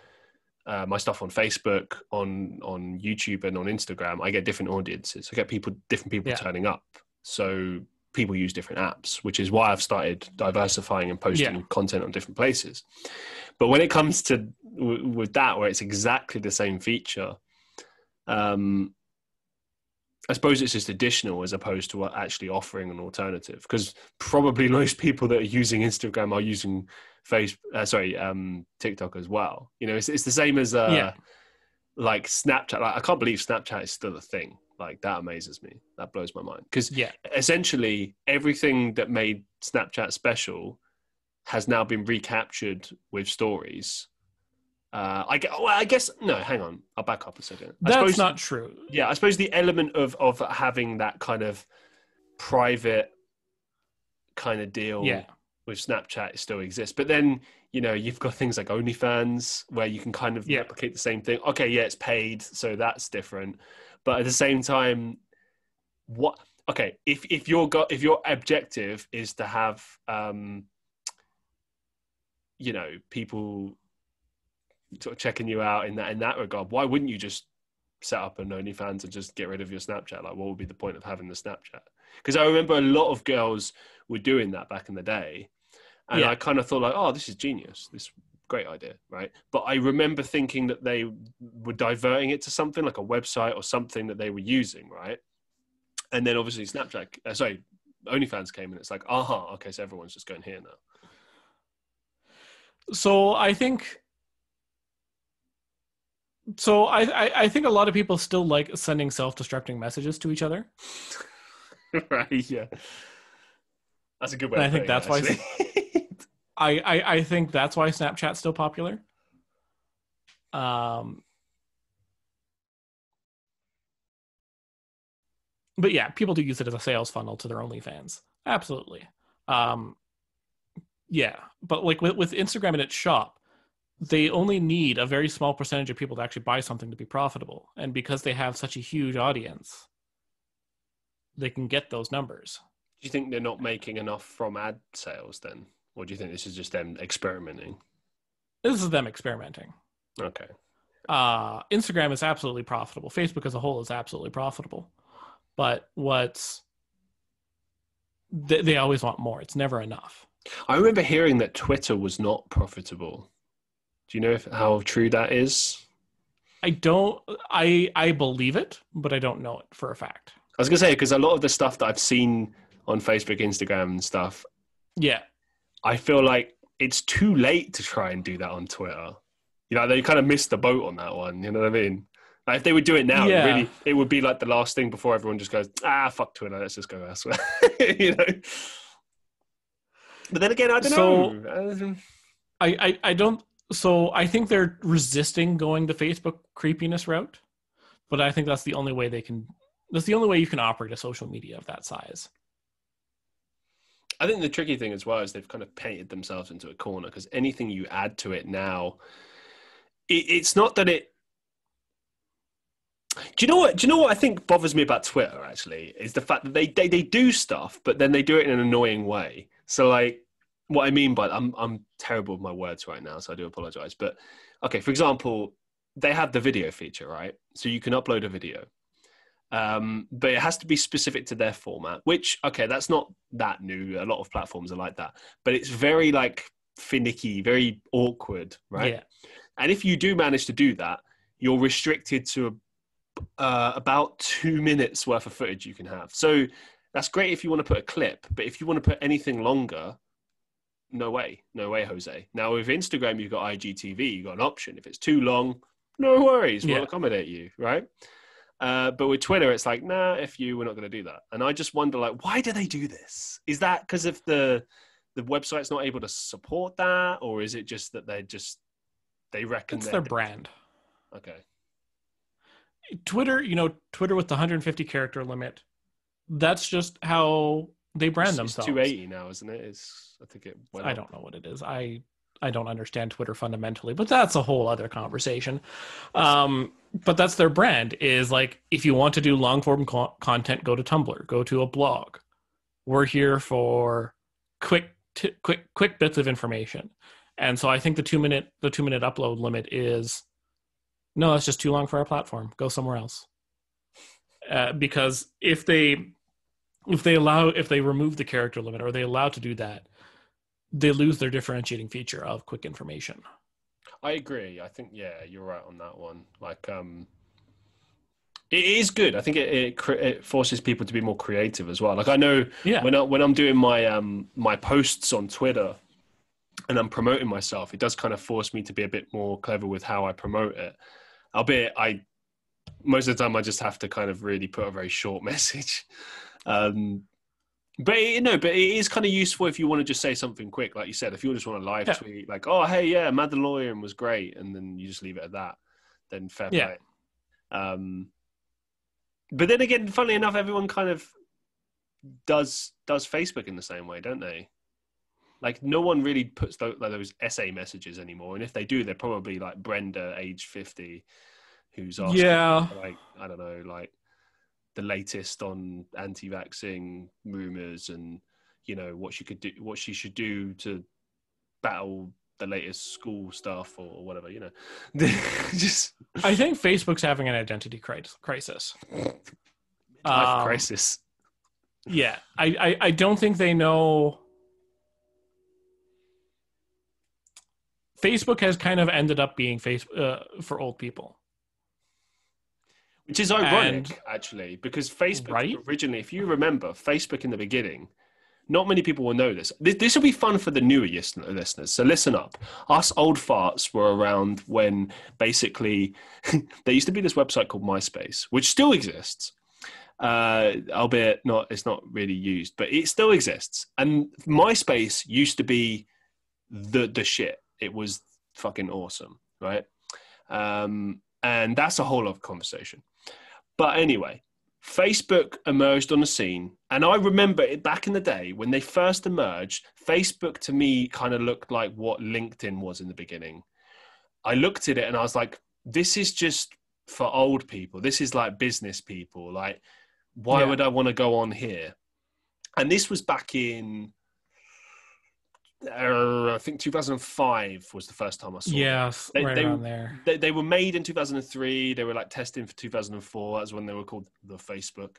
uh, my stuff on Facebook, on on YouTube, and on Instagram, I get different audiences. I get people, different people yeah. turning up. So people use different apps, which is why I've started diversifying and posting yeah. content on different places. But when it comes to w- with that, where it's exactly the same feature, um, I suppose it's just additional as opposed to actually offering an alternative. Because probably most people that are using Instagram are using face, uh, sorry, um, TikTok as well. You know, it's it's the same as uh, yeah. like Snapchat. Like, I can't believe Snapchat is still a thing. Like that amazes me. That blows my mind. Because yeah, essentially everything that made Snapchat special has now been recaptured with stories. Uh, I, well, I guess no. Hang on, I'll back up a second. I That's suppose, not true. Yeah, I suppose the element of of having that kind of private kind of deal yeah. with Snapchat still exists, but then you know you've got things like OnlyFans where you can kind of yeah. replicate the same thing. Okay, yeah, it's paid, so that's different but at the same time what okay if if your got if your objective is to have um you know people sort of checking you out in that in that regard why wouldn't you just set up an OnlyFans and just get rid of your Snapchat like what would be the point of having the Snapchat because I remember a lot of girls were doing that back in the day and yeah. I kind of thought like oh this is genius this great idea, right? But I remember thinking that they were diverting it to something like a website or something that they were using, right? And then obviously Snapchat, uh, sorry, OnlyFans came and it's like, aha, uh-huh, okay, so everyone's just going here now. So I think so I, I, I think a lot of people still like sending self-destructing messages to each other. right. Yeah. That's a good way. I think that's it, why. I, I, I think that's why Snapchat's still popular. Um, but yeah, people do use it as a sales funnel to their OnlyFans. Absolutely. Um, yeah, but like with, with Instagram and its shop, they only need a very small percentage of people to actually buy something to be profitable. And because they have such a huge audience, they can get those numbers. Do you think they're not making enough from ad sales then? Or do you think this is just them experimenting? This is them experimenting. Okay. Uh, Instagram is absolutely profitable. Facebook as a whole is absolutely profitable. But what's they, they always want more. It's never enough. I remember hearing that Twitter was not profitable. Do you know if, how true that is? I don't. I I believe it, but I don't know it for a fact. I was gonna say because a lot of the stuff that I've seen on Facebook, Instagram, and stuff, yeah, I feel like it's too late to try and do that on Twitter. You know, they kind of missed the boat on that one. You know what I mean? Like if they would do it now, yeah. it really, it would be like the last thing before everyone just goes, ah, fuck Twitter, let's just go elsewhere. you know. But then again, I don't so, know. I, I, I don't. So I think they're resisting going the Facebook creepiness route. but I think that's the only way they can. That's the only way you can operate a social media of that size. I think the tricky thing as well is they've kind of painted themselves into a corner because anything you add to it now, it, it's not that it. Do you know what? Do you know what I think bothers me about Twitter? Actually, is the fact that they they, they do stuff, but then they do it in an annoying way. So like, what I mean by I'm I'm terrible with my words right now, so I do apologize. But okay, for example, they have the video feature, right? So you can upload a video, um, but it has to be specific to their format. Which okay, that's not that new. A lot of platforms are like that, but it's very like finicky, very awkward, right? Yeah. And if you do manage to do that, you're restricted to uh, about two minutes worth of footage you can have. So that's great if you want to put a clip, but if you want to put anything longer, no way, no way, Jose. Now with Instagram, you've got IGTV, you've got an option. If it's too long, no worries, we'll yeah. accommodate you, right? Uh, but with Twitter, it's like, nah, if you, we're not going to do that. And I just wonder, like, why do they do this? Is that because if the the website's not able to support that, or is it just that they just they reckon it's their brand? Okay. Twitter, you know, Twitter with the 150 character limit. That's just how they brand it's, themselves. It's 280 now, isn't it? It's I think it. I don't know what it is. I I don't understand Twitter fundamentally, but that's a whole other conversation. Um, but that's their brand is like if you want to do long form co- content, go to Tumblr, go to a blog. We're here for quick, t- quick, quick bits of information, and so I think the two minute the two minute upload limit is no, that's just too long for our platform. Go somewhere else. Uh, because if they if they allow if they remove the character limit or they allow to do that they lose their differentiating feature of quick information. I agree. I think yeah, you're right on that one. Like um it is good. I think it, it, it forces people to be more creative as well. Like I know yeah. when I, when I'm doing my um my posts on Twitter and I'm promoting myself, it does kind of force me to be a bit more clever with how I promote it. Albeit I most of the time I just have to kind of really put a very short message. Um, but you know, but it is kind of useful if you want to just say something quick, like you said. If you just want to live yeah. tweet, like, "Oh, hey, yeah, Mandalorian was great," and then you just leave it at that, then fair yeah. play. Um, but then again, funnily enough, everyone kind of does does Facebook in the same way, don't they? Like, no one really puts those, like, those essay messages anymore, and if they do, they're probably like Brenda, age fifty, who's asking, yeah, like I don't know, like the latest on anti-vaxxing rumors and you know what she could do, what she should do to battle the latest school stuff or whatever. You know, just I think Facebook's having an identity crisis. um, crisis. Yeah, I, I I don't think they know. Facebook has kind of ended up being face uh, for old people. Which is ironic, and, actually, because Facebook right? originally, if you remember, Facebook in the beginning, not many people will know this. This, this will be fun for the newer listeners. So listen up. Us old farts were around when basically there used to be this website called MySpace, which still exists. Uh, albeit not, it's not really used, but it still exists. And MySpace used to be the the shit. It was fucking awesome, right? Um, and that's a whole other conversation. But anyway, Facebook emerged on the scene. And I remember it back in the day when they first emerged, Facebook to me kind of looked like what LinkedIn was in the beginning. I looked at it and I was like, this is just for old people. This is like business people. Like, why yeah. would I want to go on here? And this was back in uh, I think 2005 was the first time I saw. Yes, they, right they, around there. They, they were made in 2003. They were like testing for 2004. That's when they were called the Facebook,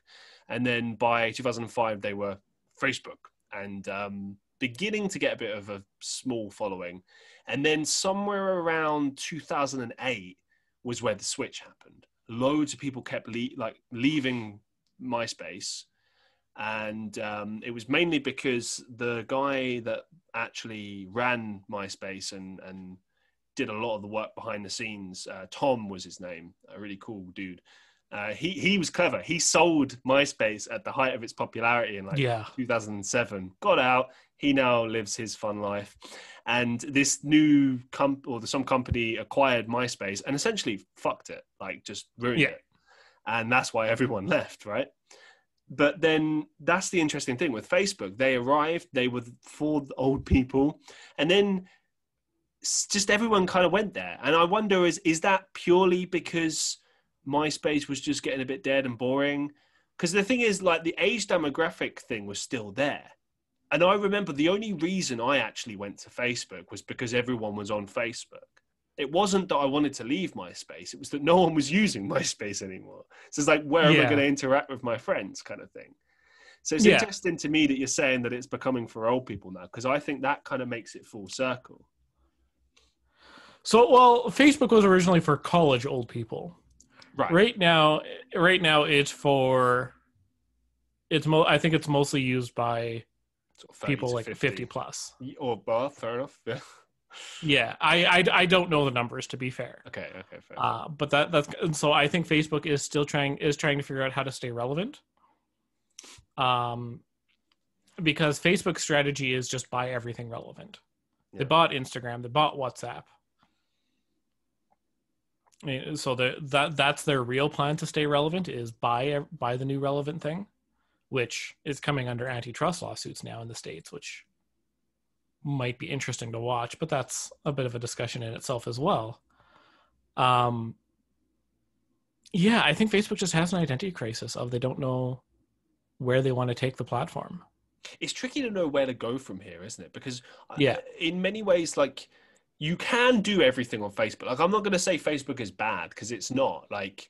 and then by 2005 they were Facebook and um, beginning to get a bit of a small following, and then somewhere around 2008 was where the switch happened. Loads of people kept le- like leaving MySpace and um, it was mainly because the guy that actually ran MySpace and and did a lot of the work behind the scenes. Uh, Tom was his name, a really cool dude. Uh, he he was clever. He sold MySpace at the height of its popularity in like yeah. 2007. Got out. He now lives his fun life, and this new comp or some company acquired MySpace and essentially fucked it, like just ruined yeah. it. and that's why everyone left, right? But then that's the interesting thing with Facebook. They arrived, they were for old people, and then just everyone kind of went there. And I wonder is is that purely because MySpace was just getting a bit dead and boring? Because the thing is, like the age demographic thing was still there. And I remember the only reason I actually went to Facebook was because everyone was on Facebook. It wasn't that I wanted to leave MySpace, it was that no one was using MySpace anymore. So it's like, where am I going to interact with my friends kind of thing. So it's yeah. interesting to me that you're saying that it's becoming for old people now, because I think that kind of makes it full circle. So, well, Facebook was originally for college old people. Right. Right now, right now it's for it's mo. I think it's mostly used by people like 50. 50 plus or both. Fair enough. Yeah. Yeah, I, I, I don't know the numbers to be fair. Okay, okay, fair. Uh, but that that's and so I think Facebook is still trying is trying to figure out how to stay relevant. Um, because Facebook's strategy is just buy everything relevant. Yeah. They bought Instagram, they bought WhatsApp, I mean, so the, that that's their real plan to stay relevant is buy buy the new relevant thing, which is coming under antitrust lawsuits now in the states, which might be interesting to watch, but that's a bit of a discussion in itself as well. Um, yeah, I think Facebook just has an identity crisis of they don't know where they want to take the platform. It's tricky to know where to go from here, isn't it? Because uh, yeah, in many ways, like you can do everything on Facebook. Like I'm not going to say Facebook is bad because it's not. Like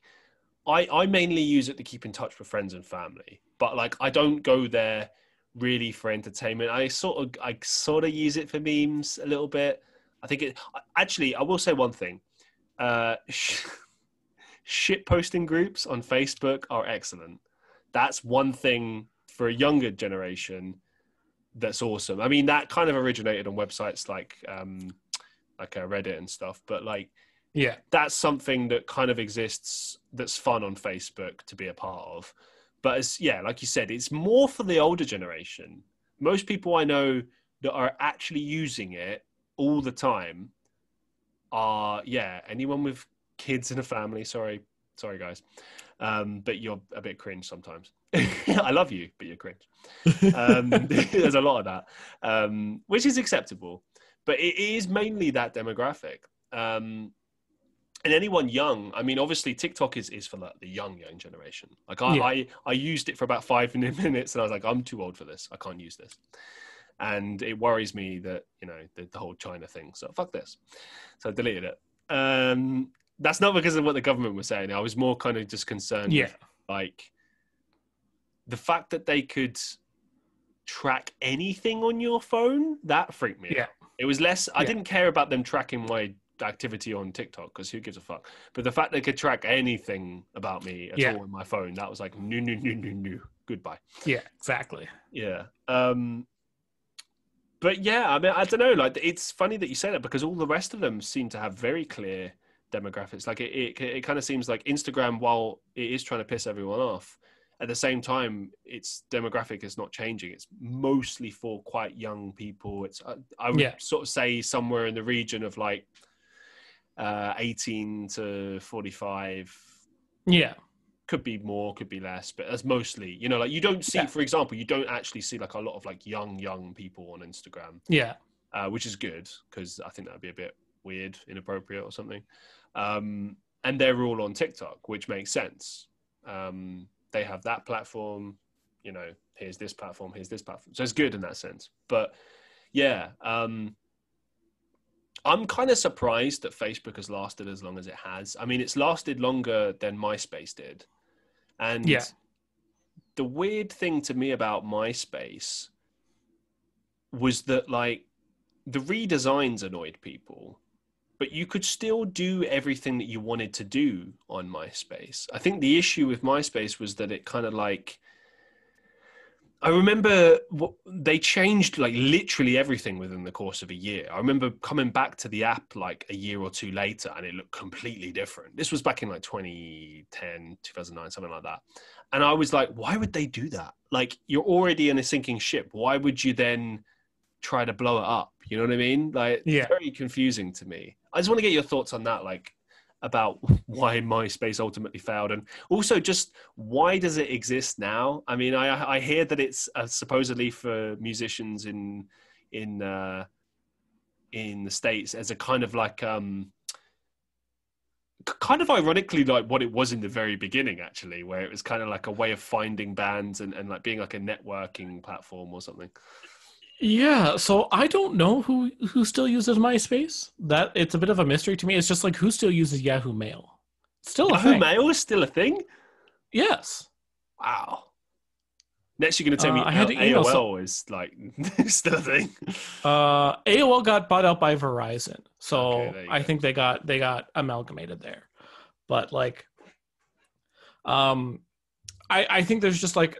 I I mainly use it to keep in touch with friends and family, but like I don't go there really for entertainment. I sort of I sort of use it for memes a little bit. I think it actually I will say one thing. Uh shit posting groups on Facebook are excellent. That's one thing for a younger generation that's awesome. I mean, that kind of originated on websites like um, like uh, Reddit and stuff. But like, yeah, that's something that kind of exists that's fun on Facebook to be a part of. But as yeah, like you said, it's more for the older generation. Most people I know that are actually using it all the time are yeah, anyone with kids in a family. Sorry, sorry guys, um, but you're a bit cringe sometimes. I love you, but you're cringe. Um, there's a lot of that, um, which is acceptable but it is mainly that demographic. And anyone young, I mean, obviously TikTok is, is for the, the young, young generation. Like I, yeah. I, I used it for about five minutes and I was like, I'm too old for this. I can't use this. And it worries me that, you know, the, the whole China thing. So fuck this. So I deleted it. Um, that's not because of what the government was saying. I was more kind of just concerned. Yeah. With, like the fact that they could track anything on your phone, that freaked me yeah. out. It was less. I didn't care about them tracking my activity on TikTok because who gives a fuck? But the fact they could track anything about me at yeah. all on my phone, that was like no, no, no, no, no. Goodbye. Yeah, exactly. Yeah. Um, but yeah, I mean, I don't know. Like, it's funny that you say that because all the rest of them seem to have very clear demographics. Like, it, it, it kind of seems like Instagram, while it is trying to piss everyone off, at the same time, its demographic is not changing. It's mostly for quite young people. It's I, I would yeah. sort of say somewhere in the region of like uh, 18 to 45. Yeah. Could be more, could be less, but as mostly, you know, like you don't see, yeah. for example, you don't actually see like a lot of like young, young people on Instagram. Yeah. Uh, which is good because I think that'd be a bit weird, inappropriate or something. Um, and they're all on TikTok, which makes sense. Um, they have that platform you know here's this platform here's this platform so it's good in that sense but yeah um i'm kind of surprised that facebook has lasted as long as it has. I mean it's lasted longer than myspace did. And yeah. the weird thing to me about myspace was that like the redesigns annoyed people but you could still do everything that you wanted to do on MySpace. I think the issue with MySpace was that it kind of like I remember they changed like literally everything within the course of a year. I remember coming back to the app like a year or two later and it looked completely different. This was back in like 2010, 2009, something like that. And I was like, why would they do that? Like, you're already in a sinking ship. Why would you then try to blow it up? You know what I mean? Like, yeah. very confusing to me. I just want to get your thoughts on that. Like, about why MySpace ultimately failed, and also just why does it exist now? I mean, I I hear that it's uh, supposedly for musicians in in uh, in the states as a kind of like um, kind of ironically like what it was in the very beginning actually where it was kind of like a way of finding bands and, and like being like a networking platform or something yeah so i don't know who who still uses myspace that it's a bit of a mystery to me it's just like who still uses yahoo mail still yahoo thing. mail is still a thing yes wow Next, you're going to tell me uh, I had AOL so- is like still a thing. Uh, AOL got bought out by Verizon, so okay, I go. think they got they got amalgamated there. But like, um, I I think there's just like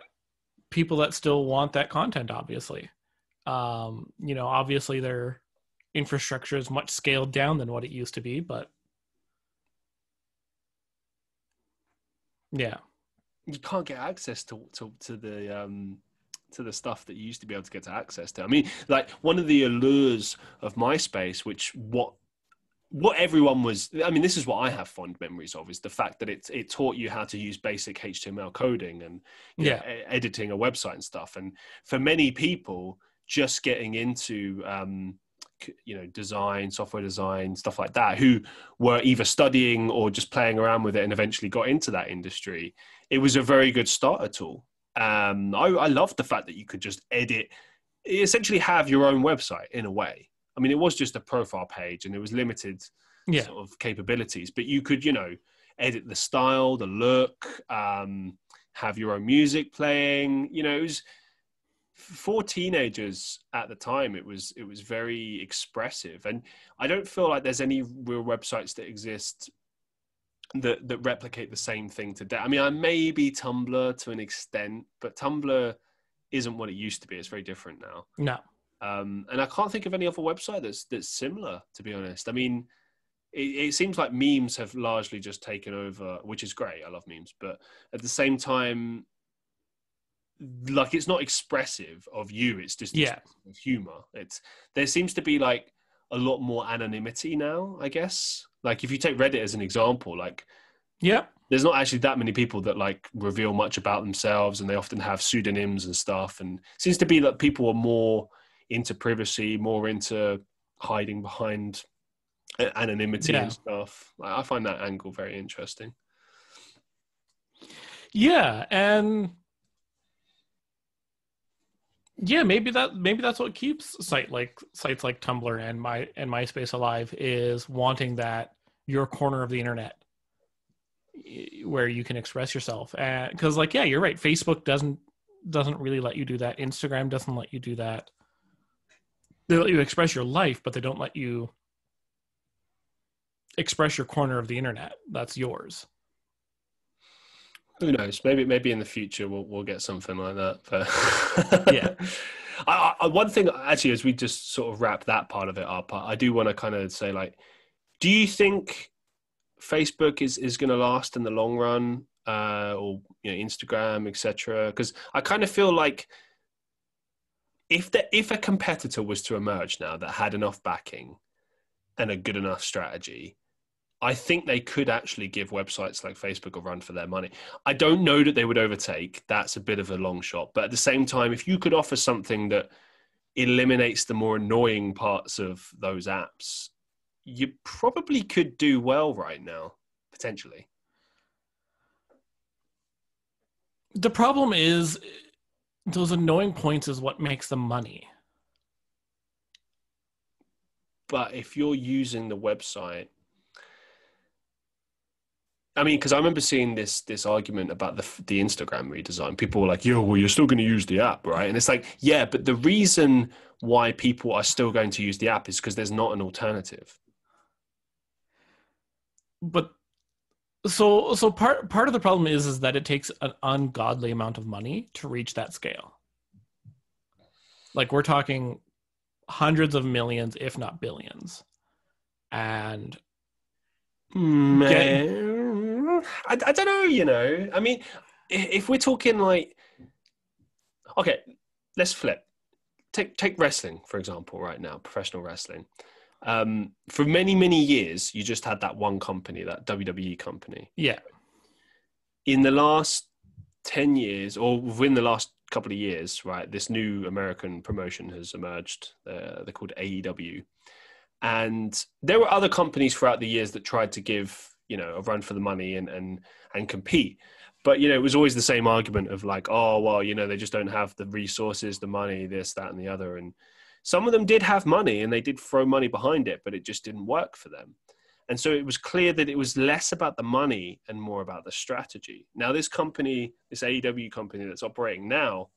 people that still want that content. Obviously, um, you know, obviously their infrastructure is much scaled down than what it used to be, but yeah. You can't get access to to, to the um, to the stuff that you used to be able to get access to. I mean, like one of the allures of MySpace, which what what everyone was i mean this is what i have fond memories of is the fact that it it taught you how to use basic html coding and yeah. know, editing a website and stuff. And for many people just getting into um, you know design software design stuff like that who were either studying or just playing around with it and eventually got into that industry it was a very good starter tool um, I, I loved the fact that you could just edit essentially have your own website in a way i mean it was just a profile page and it was limited yeah. sort of capabilities but you could you know edit the style the look um, have your own music playing you know it was for teenagers at the time it was it was very expressive. And i don't feel like there's any real websites that exist that that replicate the same thing today. I mean i maybe tumblr to an extent but tumblr isn't what it used to be. It's very different now. No. Um, and i can't think of any other website that's that's similar to be honest. I mean it, it seems like memes have largely just taken over which is great. I love memes. But at the same time like it's not expressive of you it's just yeah. humor. It's there seems to be like a lot more anonymity now i guess. Like if you take reddit as an example like yeah. there's not actually that many people that like reveal much about themselves and they often have pseudonyms and stuff and seems to be that people are more into privacy more into hiding behind anonymity yeah. and stuff i find that angle very interesting. Yeah and yeah maybe that maybe that's what keeps site like sites like tumblr and my and myspace alive is wanting that your corner of the internet where you can express yourself. Because like yeah you're right facebook doesn't doesn't really let you do that. Instagram doesn't let you do that. They let you express your life but they don't let you express your corner of the internet. That's yours who knows? Maybe maybe in the future we'll we'll get something like that. But yeah, I, I, one thing actually, as we just sort of wrap that part of it up, I do want to kind of say like, do you think Facebook is is going to last in the long run, uh, or you know, Instagram, etc.? Because I kind of feel like if the, if a competitor was to emerge now that had enough backing and a good enough strategy I think they could actually give websites like Facebook a run for their money. I don't know that they would overtake. That's a bit of a long shot. But at the same time, if you could offer something that eliminates the more annoying parts of those apps, you probably could do well right now, potentially. The problem is those annoying points is what makes them money. But if you're using the website I mean, because I remember seeing this this argument about the the Instagram redesign. People were like, "Yo, well, you're still going to use the app, right?" And it's like, yeah, but the reason why people are still going to use the app is because there's not an alternative. But so so part part of the problem is is that it takes an ungodly amount of money to reach that scale. Like we're talking hundreds of millions, if not billions, and Man. I, I don't know, you know. I mean, if we're talking like, okay, let's flip. Take take wrestling for example. Right now, professional wrestling. Um, for many many years, you just had that one company, that WWE company. Yeah. In the last ten years, or within the last couple of years, right, this new American promotion has emerged. Uh, they're called AEW, and there were other companies throughout the years that tried to give you know a run for the money and and and compete. But you know it was always the same argument of like oh well you know they just don't have the resources the money this that and the other. And some of them did have money and they did throw money behind it but it just didn't work for them. And so it was clear that it was less about the money and more about the strategy. Now this company this aew company that's operating now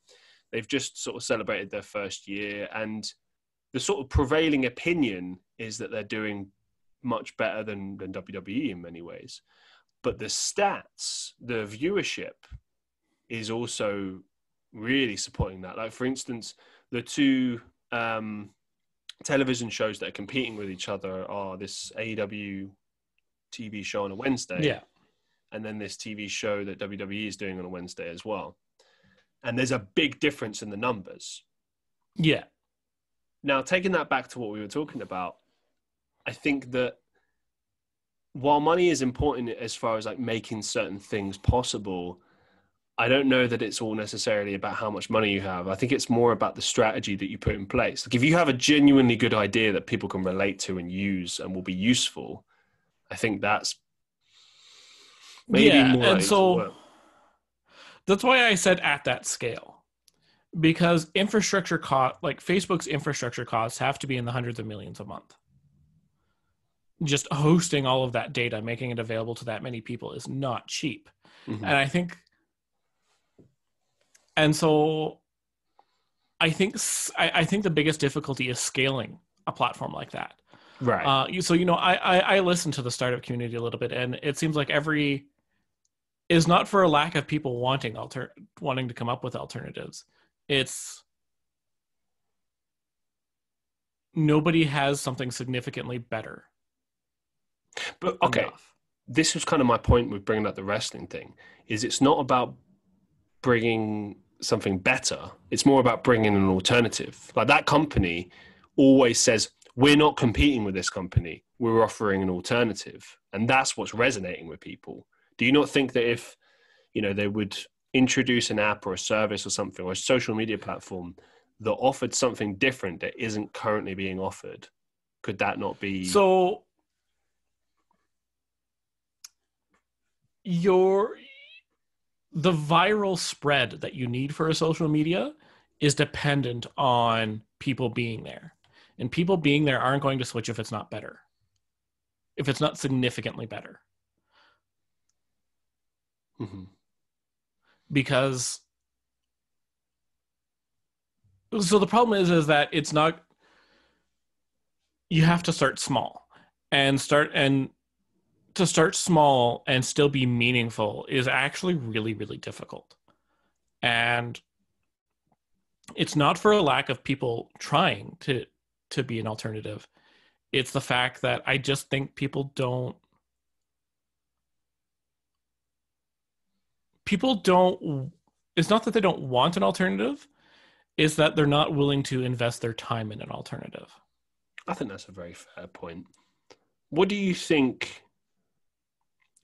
they've just sort of celebrated their first year. And the sort of prevailing opinion is that they're doing much better than, than WWE in many ways. But the stats, the viewership is also really supporting that. Like, for instance, the two um, television shows that are competing with each other are this AEW TV show on a Wednesday. Yeah. And then this TV show that WWE is doing on a Wednesday as well. And there's a big difference in the numbers. Yeah. Now, taking that back to what we were talking about, I think that while money is important as far as like making certain things possible, I don't know that it's all necessarily about how much money you have. I think it's more about the strategy that you put in place. Like if you have a genuinely good idea that people can relate to and use and will be useful, I think that's maybe yeah, more and so that's why I said at that scale. Because infrastructure cost like Facebook's infrastructure costs have to be in the hundreds of millions a month just hosting all of that data, making it available to that many people is not cheap. Mm-hmm. And I think, and so I think, I, I, think the biggest difficulty is scaling a platform like that. Right. Uh, so, you know, I, I, I listen to the startup community a little bit and it seems like every, is not for a lack of people wanting alter wanting to come up with alternatives. It's nobody has something significantly better but okay, enough. this was kind of my point with bringing up the wrestling thing. Is it's not about bringing something better. It's more about bringing an alternative. Like that company always says, we're not competing with this company. We're offering an alternative, and that's what's resonating with people. Do you not think that if you know they would introduce an app or a service or something or a social media platform that offered something different that isn't currently being offered, could that not be so? Your the viral spread that you need for a social media is dependent on people being there. And people being there aren't going to switch if it's not better. If it's not significantly better. Mm-hmm. Because so the problem is is that it's not you have to start small and start and to start small and still be meaningful is actually really, really difficult. And it's not for a lack of people trying to to be an alternative. It's the fact that I just think people don't people don't it's not that they don't want an alternative, it's that they're not willing to invest their time in an alternative. I think that's a very fair point. What do you think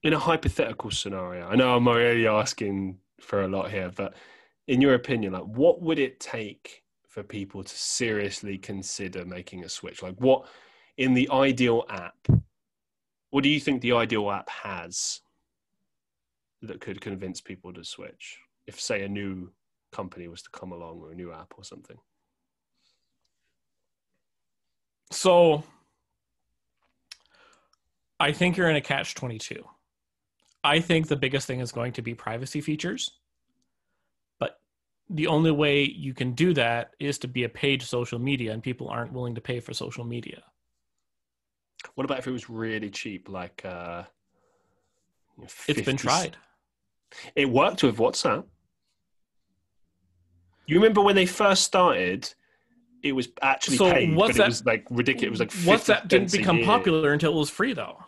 in a hypothetical scenario, I know I'm already asking for a lot here, but in your opinion, like what would it take for people to seriously consider making a switch? Like what in the ideal app, what do you think the ideal app has that could convince people to switch? If say a new company was to come along or a new app or something. So I think you're in a catch 22 I think the biggest thing is going to be privacy features. But the only way you can do that is to be a paid social media, and people aren't willing to pay for social media. What about if it was really cheap, like uh, it's been tried. It worked with WhatsApp. You remember when they first started? It was actually so paid, but it was like ridiculous. It was like WhatsApp didn't become popular until it was free, though.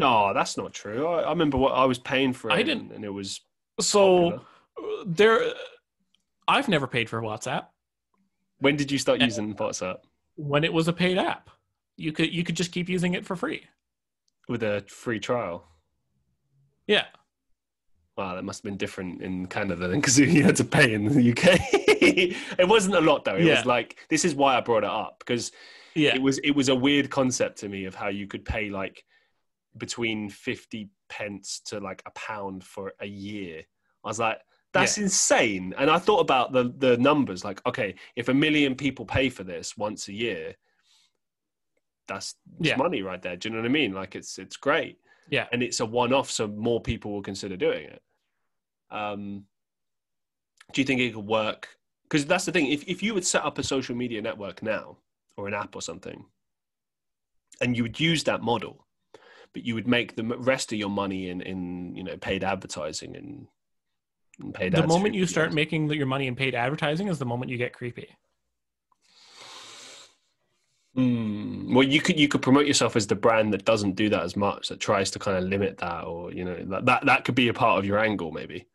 No, that's not true. I, I remember what I was paying for it, I didn't, and it was so popular. there. I've never paid for WhatsApp. When did you start using WhatsApp? When it was a paid app. You could you could just keep using it for free with a free trial. Yeah. Wow, that must have been different in Canada then because you had to pay in the UK. it wasn't a lot though. It yeah. was like this is why I brought it up because yeah. it was it was a weird concept to me of how you could pay like between 50 pence to like a pound for a year. I was like, that's yeah. insane. And I thought about the the numbers like, okay, if a million people pay for this once a year, that's yeah. money right there. Do you know what I mean? Like it's it's great. Yeah. And it's a one off, so more people will consider doing it. Um do you think it could work? Because that's the thing. If if you would set up a social media network now or an app or something, and you would use that model, but you would make the rest of your money in in you know paid advertising and, and paid. The moment you start making your money in paid advertising is the moment you get creepy. Mm. Well, you could you could promote yourself as the brand that doesn't do that as much, that tries to kind of limit that, or you know that that, that could be a part of your angle, maybe.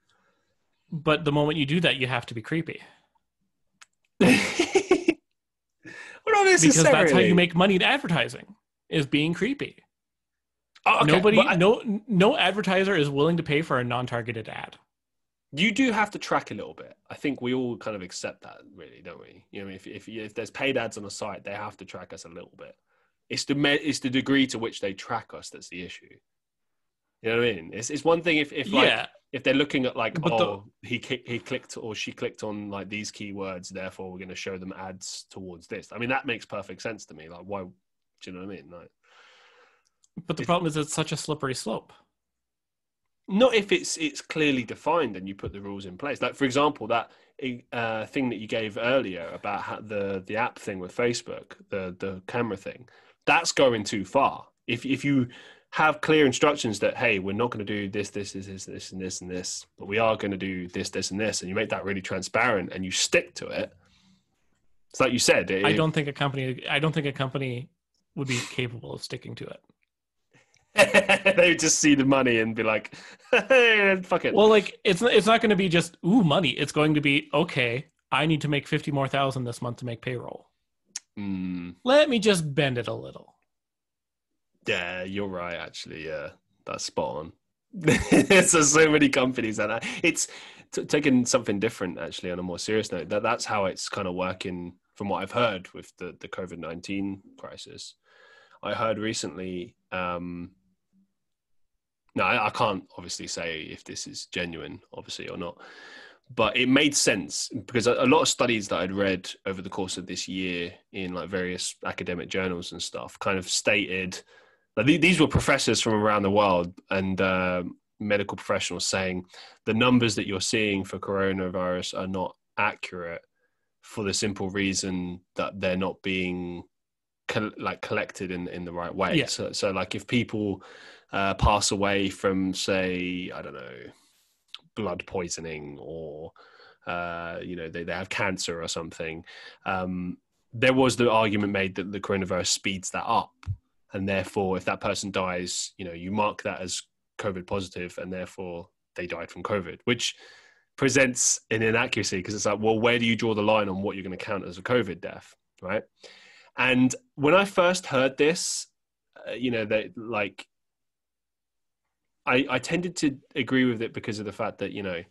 But the moment you do that, you have to be creepy. well, not because that's how you make money in advertising is being creepy. Oh, okay. Nobody, I, no, no advertiser is willing to pay for a non-targeted ad. You do have to track a little bit. I think we all kind of accept that, really, don't we? You know, if if if there's paid ads on a site, they have to track us a little bit. It's the it's the degree to which they track us that's the issue. You know what I mean? It's it's one thing if if like yeah. if they're looking at like but oh the... he he clicked or she clicked on like these keywords, therefore we're going to show them ads towards this. I mean that makes perfect sense to me. Like why? Do you know what I mean? Like but the problem is it's such a slippery slope. Not if it's it's clearly defined and you put the rules in place. Like for example, that uh, thing that you gave earlier about the the app thing with Facebook, the the camera thing, that's going too far. If if you have clear instructions that hey, we're not going to do this, this, this, this, this, and this, and this, but we are going to do this, this, and this, and you make that really transparent and you stick to it. It's like you said. It, I don't think a company. I don't think a company would be capable of sticking to it. they would just see the money and be like, hey, fuck it. Well, like it's it's not going to be just ooh money. It's going to be okay. I need to make fifty more thousand this month to make payroll. Mm. Let me just bend it a little. Yeah, you're right. Actually, yeah, that's spot on. so so many companies that it's t- taking something different. Actually, on a more serious note, that that's how it's kind of working. From what I've heard with the the COVID nineteen crisis, I heard recently. Um, no, I, I can't obviously say if this is genuine, obviously or not, but it made sense because a, a lot of studies that I'd read over the course of this year in like various academic journals and stuff kind of stated that these were professors from around the world and uh, medical professionals saying the numbers that you're seeing for coronavirus are not accurate for the simple reason that they're not being like collected in in the right way. Yeah. So so like if people uh, pass away from, say, I don't know, blood poisoning or, uh, you know, they, they have cancer or something. Um, there was the argument made that the coronavirus speeds that up. And therefore, if that person dies, you know, you mark that as COVID positive and therefore they died from COVID, which presents an inaccuracy because it's like, well, where do you draw the line on what you're going to count as a COVID death, right? And when I first heard this, uh, you know, that like I, I tended to agree with it because of the fact that you know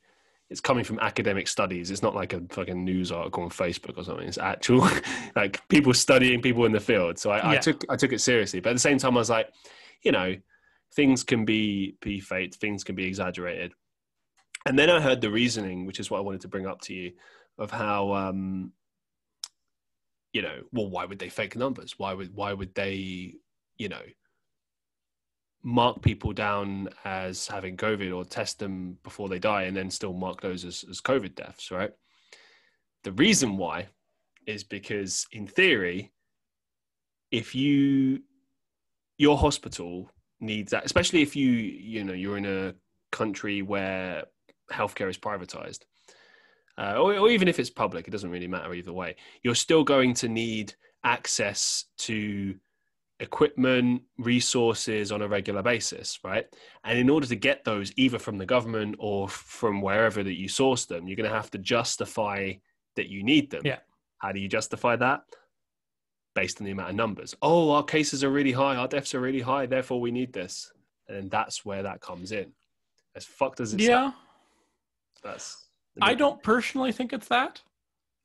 it's coming from academic studies. It's not like a fucking news article on Facebook or something. It's actual like people studying people in the field. So I, yeah. I, took I took it seriously. But at the same time, I was like, you know, things can be be faked, things can be exaggerated. And then I heard the reasoning, which is what I wanted to bring up to you, of how um, you know, well, why would they fake numbers? Why would why would they, you know, mark people down as having COVID or test them before they die and then still mark those as, as COVID deaths, right? The reason why is because, in theory, if you your hospital needs that, especially if you you know you're in a country where healthcare is privatized, uh, or, or even if it's public, it doesn't really matter either way. You're still going to need access to equipment, resources on a regular basis, right? And in order to get those, either from the government or from wherever that you source them, you're going to have to justify that you need them. Yeah. How do you justify that? based on the amount of numbers. Oh, our cases are really high, our deaths are really high, therefore we need this. And that's where that comes in. As fucked as it yeah. sounds. That's I don't personally think it's that.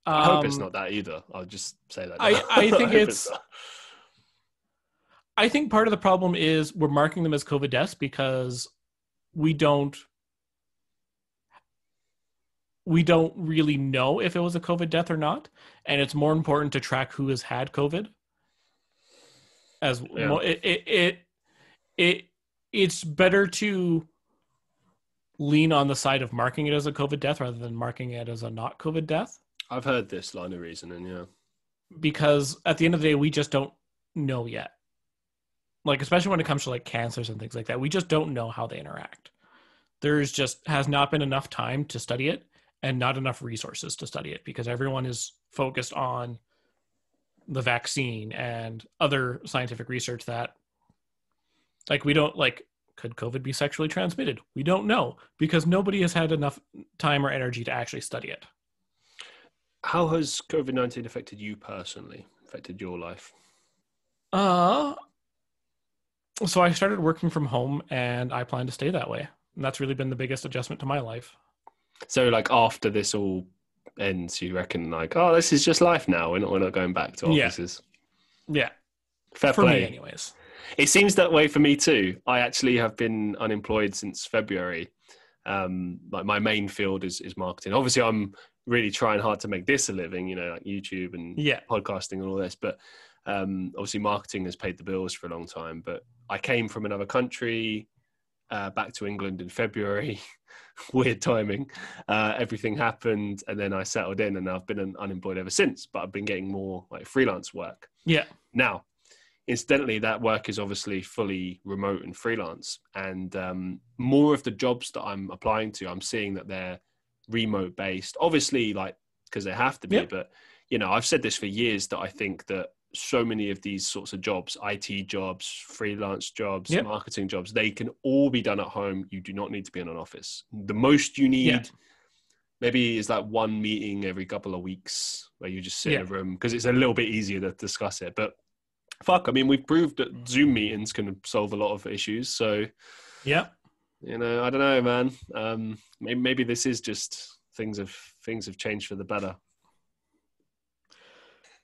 I hope it's um, not that either. I'll just say that. I, I think it's. I think part of the problem is we're marking them as COVID deaths because we don't we don't really know if it was a COVID death or not, and it's more important to track who has had COVID. As yeah. it, it it it it's better to lean on the side of marking it as a COVID death rather than marking it as a not COVID death. I've heard this line of reasoning, yeah. Because at the end of the day, we just don't know yet. Like, especially when it comes to like cancers and things like that, we just don't know how they interact. There's just has not been enough time to study it and not enough resources to study it because everyone is focused on the vaccine and other scientific research that like we don't like could covid be sexually transmitted? We don't know because nobody has had enough time or energy to actually study it. How has covid-19 affected you personally affected your life? Uh so i started working from home and i plan to stay that way and that's really been the biggest adjustment to my life so like after this all ends you reckon like oh this is just life now we're not, we're not going back to offices yeah, yeah. fair for play me anyways it seems that way for me too. I actually have been unemployed since February. Um, like my main field is is marketing. Obviously, I'm really trying hard to make this a living. You know, like YouTube and yeah. podcasting and all this. But um, obviously, marketing has paid the bills for a long time. But I came from another country. Uh, back to England in February. Weird timing. Uh, everything happened, and then I settled in, and I've been unemployed ever since. But I've been getting more like freelance work. Yeah. Now, incidentally, that work is obviously fully remote and freelance. And um, more of the jobs that I'm applying to, I'm seeing that they're remote based. Obviously, like because they have to be. Yep. But you know, I've said this for years that I think that so many of these sorts of jobs, IT jobs, freelance jobs, yep. marketing jobs, they can all be done at home. You do not need to be in an office. The most you need. Yeah. Maybe is that one meeting every couple of weeks where you just sit yeah. in a room because it's a little bit easier to discuss it. But fuck, I mean, we've proved that Zoom meetings can solve a lot of issues. So, yeah, you know, I don't know, man. Um, maybe, maybe this is just things have things have changed for the better.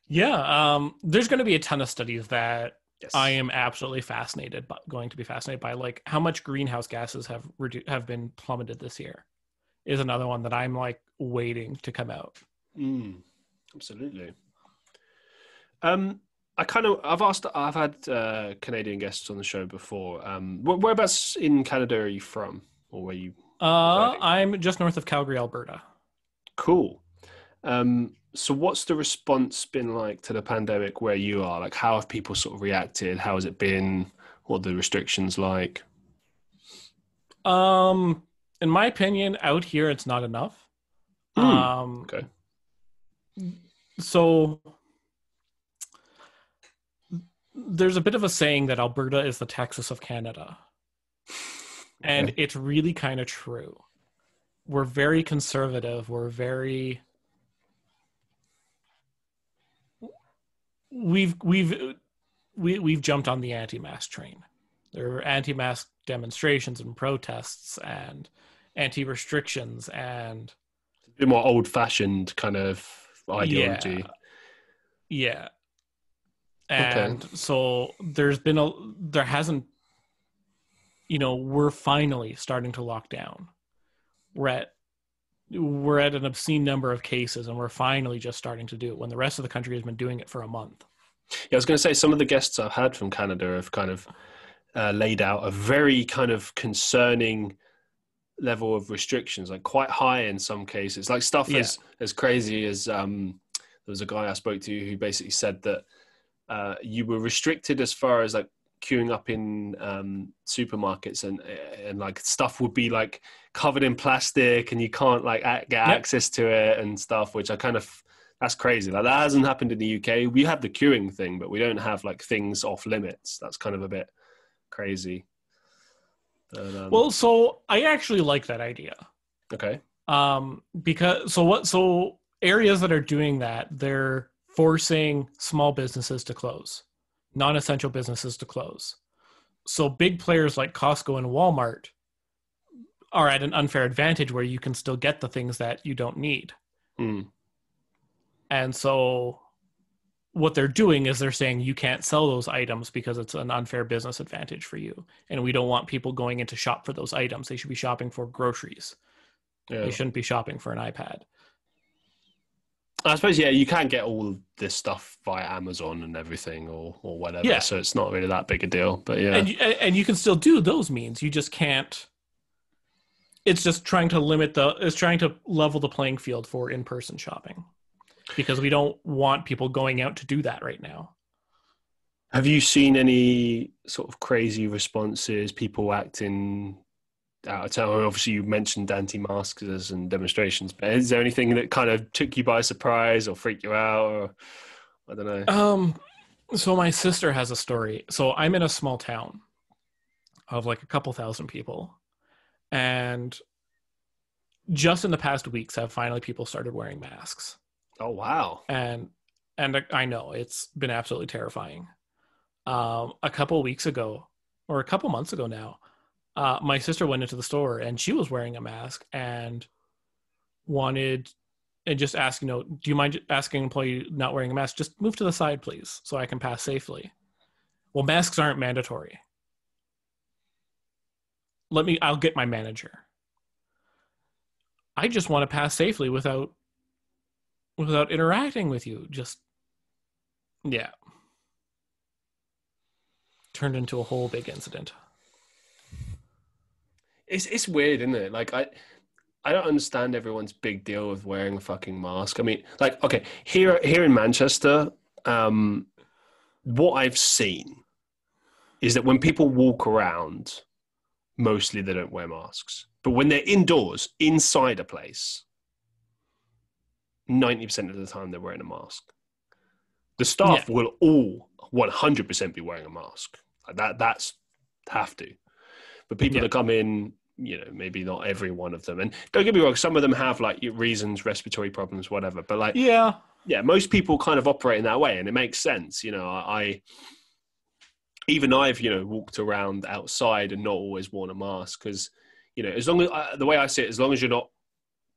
Yeah, um, there's going to be a ton of studies that yes. I am absolutely fascinated, but going to be fascinated by, like how much greenhouse gases have redu- have been plummeted this year. Is another one that I'm like waiting to come out. Mm, absolutely. Um, I kind of I've asked I've had uh, Canadian guests on the show before. Um, whereabouts in Canada are you from, or where you? Uh, I'm just north of Calgary, Alberta. Cool. Um, so, what's the response been like to the pandemic where you are? Like, how have people sort of reacted? How has it been? What are the restrictions like? Um, in my opinion, out here it's not enough. Mm, um, okay. So there's a bit of a saying that Alberta is the Texas of Canada. And okay. it's really kind of true. We're very conservative. We're very we've we've we, we've jumped on the anti-mask train. There are anti-mask demonstrations and protests and anti-restrictions and a bit more old-fashioned kind of ideology. Yeah. yeah and okay. so there's been a there hasn't you know we're finally starting to lock down we're at we're at an obscene number of cases and we're finally just starting to do it when the rest of the country has been doing it for a month yeah i was going to say some of the guests i've had from canada have kind of uh, laid out a very kind of concerning level of restrictions like quite high in some cases like stuff yeah. as as crazy as um there was a guy i spoke to who basically said that uh, you were restricted as far as like queuing up in um, supermarkets and and like stuff would be like covered in plastic and you can't like get yep. access to it and stuff which i kind of that's crazy. Like that hasn't happened in the uk we have the queuing thing but we don't have like things off limits. That's kind of a bit crazy. But, um, well so i actually like that idea. Okay. Um because so what so areas that are doing that they're forcing small businesses to close, non essential businesses to close. So big players like Costco and Walmart are at an unfair advantage where you can still get the things that you don't need. Mm. And so what they're doing is they're saying you can't sell those items because it's an unfair business advantage for you. And we don't want people going into shop for those items. They should be shopping for groceries. Yeah. They shouldn't be shopping for an iPad. I suppose yeah, you can get all this stuff via Amazon and everything or or whatever. Yeah. So it's not really that big a deal. But yeah, and you, and you can still do those means. You just can't. It's just trying to limit the. It's trying to level the playing field for in person shopping, because we don't want people going out to do that right now. Have you seen any sort of crazy responses? People acting out of town? Obviously, you mentioned anti-maskers and demonstrations, but is there anything that kind of took you by surprise or freaked you out, or I don't know? Um, so my sister has a story. So I'm in a small town of like a couple thousand people, and just in the past weeks, have finally people started wearing masks. Oh wow! And and I know it's been absolutely terrifying. Um, a couple weeks ago, or a couple months ago now, uh, my sister went into the store and she was wearing a mask and wanted and just asked, you know, do you mind asking employee not wearing a mask? Just move to the side, please, so I can pass safely. Well, masks aren't mandatory. Let me, I'll get my manager. I just want to pass safely without without interacting with you. Just yeah. Turned into a whole big incident it's it's weird, isn't it? Like I I don't understand everyone's big deal with wearing a fucking mask. I mean, like, okay, here here in Manchester, um, what I've seen is that when people walk around, mostly they don't wear masks. But when they're indoors, inside a place, ninety percent of the time they're wearing a mask. The staff yeah. will all one hundred percent be wearing a mask. Like that that's have to. But people yeah. that come in, you know, maybe not every one of them. And don't get me wrong, some of them have like reasons, respiratory problems, whatever. But like, yeah, yeah, most people kind of operate in that way, and it makes sense. You know, I even I've you know walked around outside and not always worn a mask because you know as long as uh, the way I see it, as long as you're not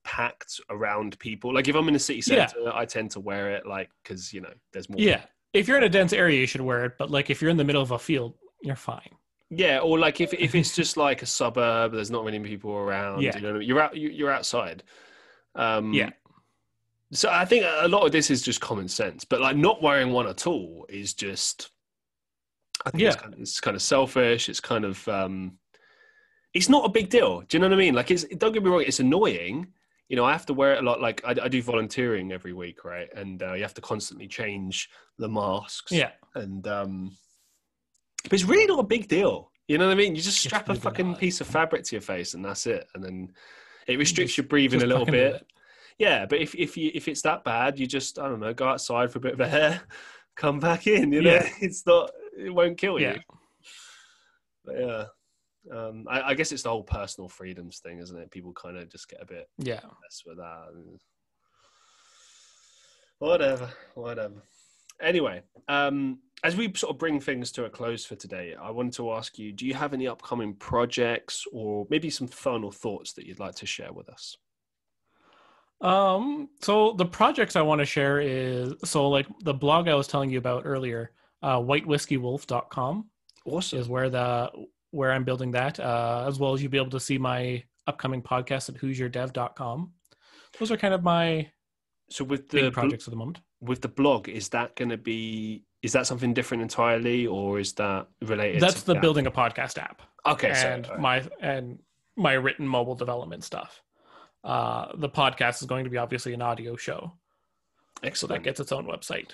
packed around people, like if I'm in a city center, yeah. I tend to wear it like because you know there's more. Yeah, people. if you're in a dense area, you should wear it. But like if you're in the middle of a field, you're fine. Yeah, or like if if it's just like a suburb, there's not many people around. Yeah. you know, you're out, you're outside. Um, yeah. So I think a lot of this is just common sense, but like not wearing one at all is just. I think yeah. it's, kind of, it's kind of selfish. It's kind of. Um, it's not a big deal. Do you know what I mean? Like, it's don't get me wrong. It's annoying. You know, I have to wear it a lot. Like, I, I do volunteering every week, right? And uh, you have to constantly change the masks. Yeah. And um, but it's really not a big deal. You know what I mean? You just strap a fucking piece of fabric to your face and that's it. And then it restricts just, your breathing a little bit. Yeah, but if if you if it's that bad, you just I don't know, go outside for a bit of air, come back in. You know, yeah. it's not it won't kill you. Yeah. But yeah. Um, I, I, guess it's the whole personal freedoms thing, isn't it? People kind of just get a bit yeah mess with that. Whatever, whatever. Anyway, um, as we sort of bring things to a close for today, I wanted to ask you: Do you have any upcoming projects, or maybe some final thoughts that you'd like to share with us? Um, so the projects I want to share is so like the blog I was telling you about earlier, uh, whitewhiskeywolf.com. Awesome. Is where the where I'm building that, uh, as well as you'll be able to see my upcoming podcast at who'syourdev.com. Those are kind of my so with the projects bl- at the moment. With the blog, is that going to be is that something different entirely, or is that related? That's the that? building a podcast app. Okay, and so, my and my written mobile development stuff. Uh, the podcast is going to be obviously an audio show. Excellent. So that gets its own website.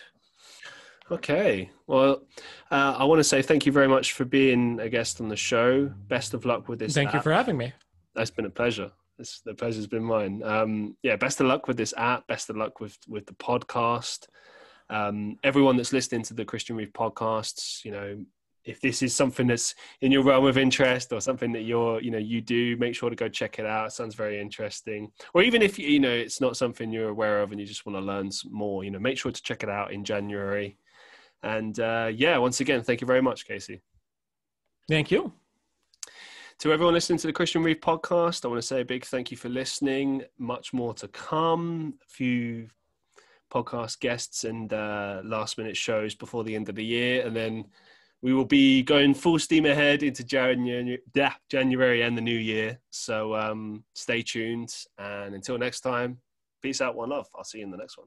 Okay. Well, uh, I want to say thank you very much for being a guest on the show. Best of luck with this. Thank app. you for having me. That's been a pleasure. It's, the pleasure's been mine. Um, yeah, best of luck with this app. Best of luck with with the podcast. Um, everyone that's listening to the Christian Reeve podcasts, you know, if this is something that's in your realm of interest or something that you're you know you do make sure to go check it out. It sounds very interesting. Or even if you know it's not something you're aware of and you just want to learn more you know make sure to check it out in january. And uh, yeah once again thank you very much casey. Thank you. To everyone listening to the christian reeve podcast i want to say a big thank you for listening. Much more to come. A few podcast guests and uh, last minute shows before the end of the year and then we will be going full steam ahead into January, January and the new year. So um, stay tuned. And until next time, peace out, one love. I'll see you in the next one.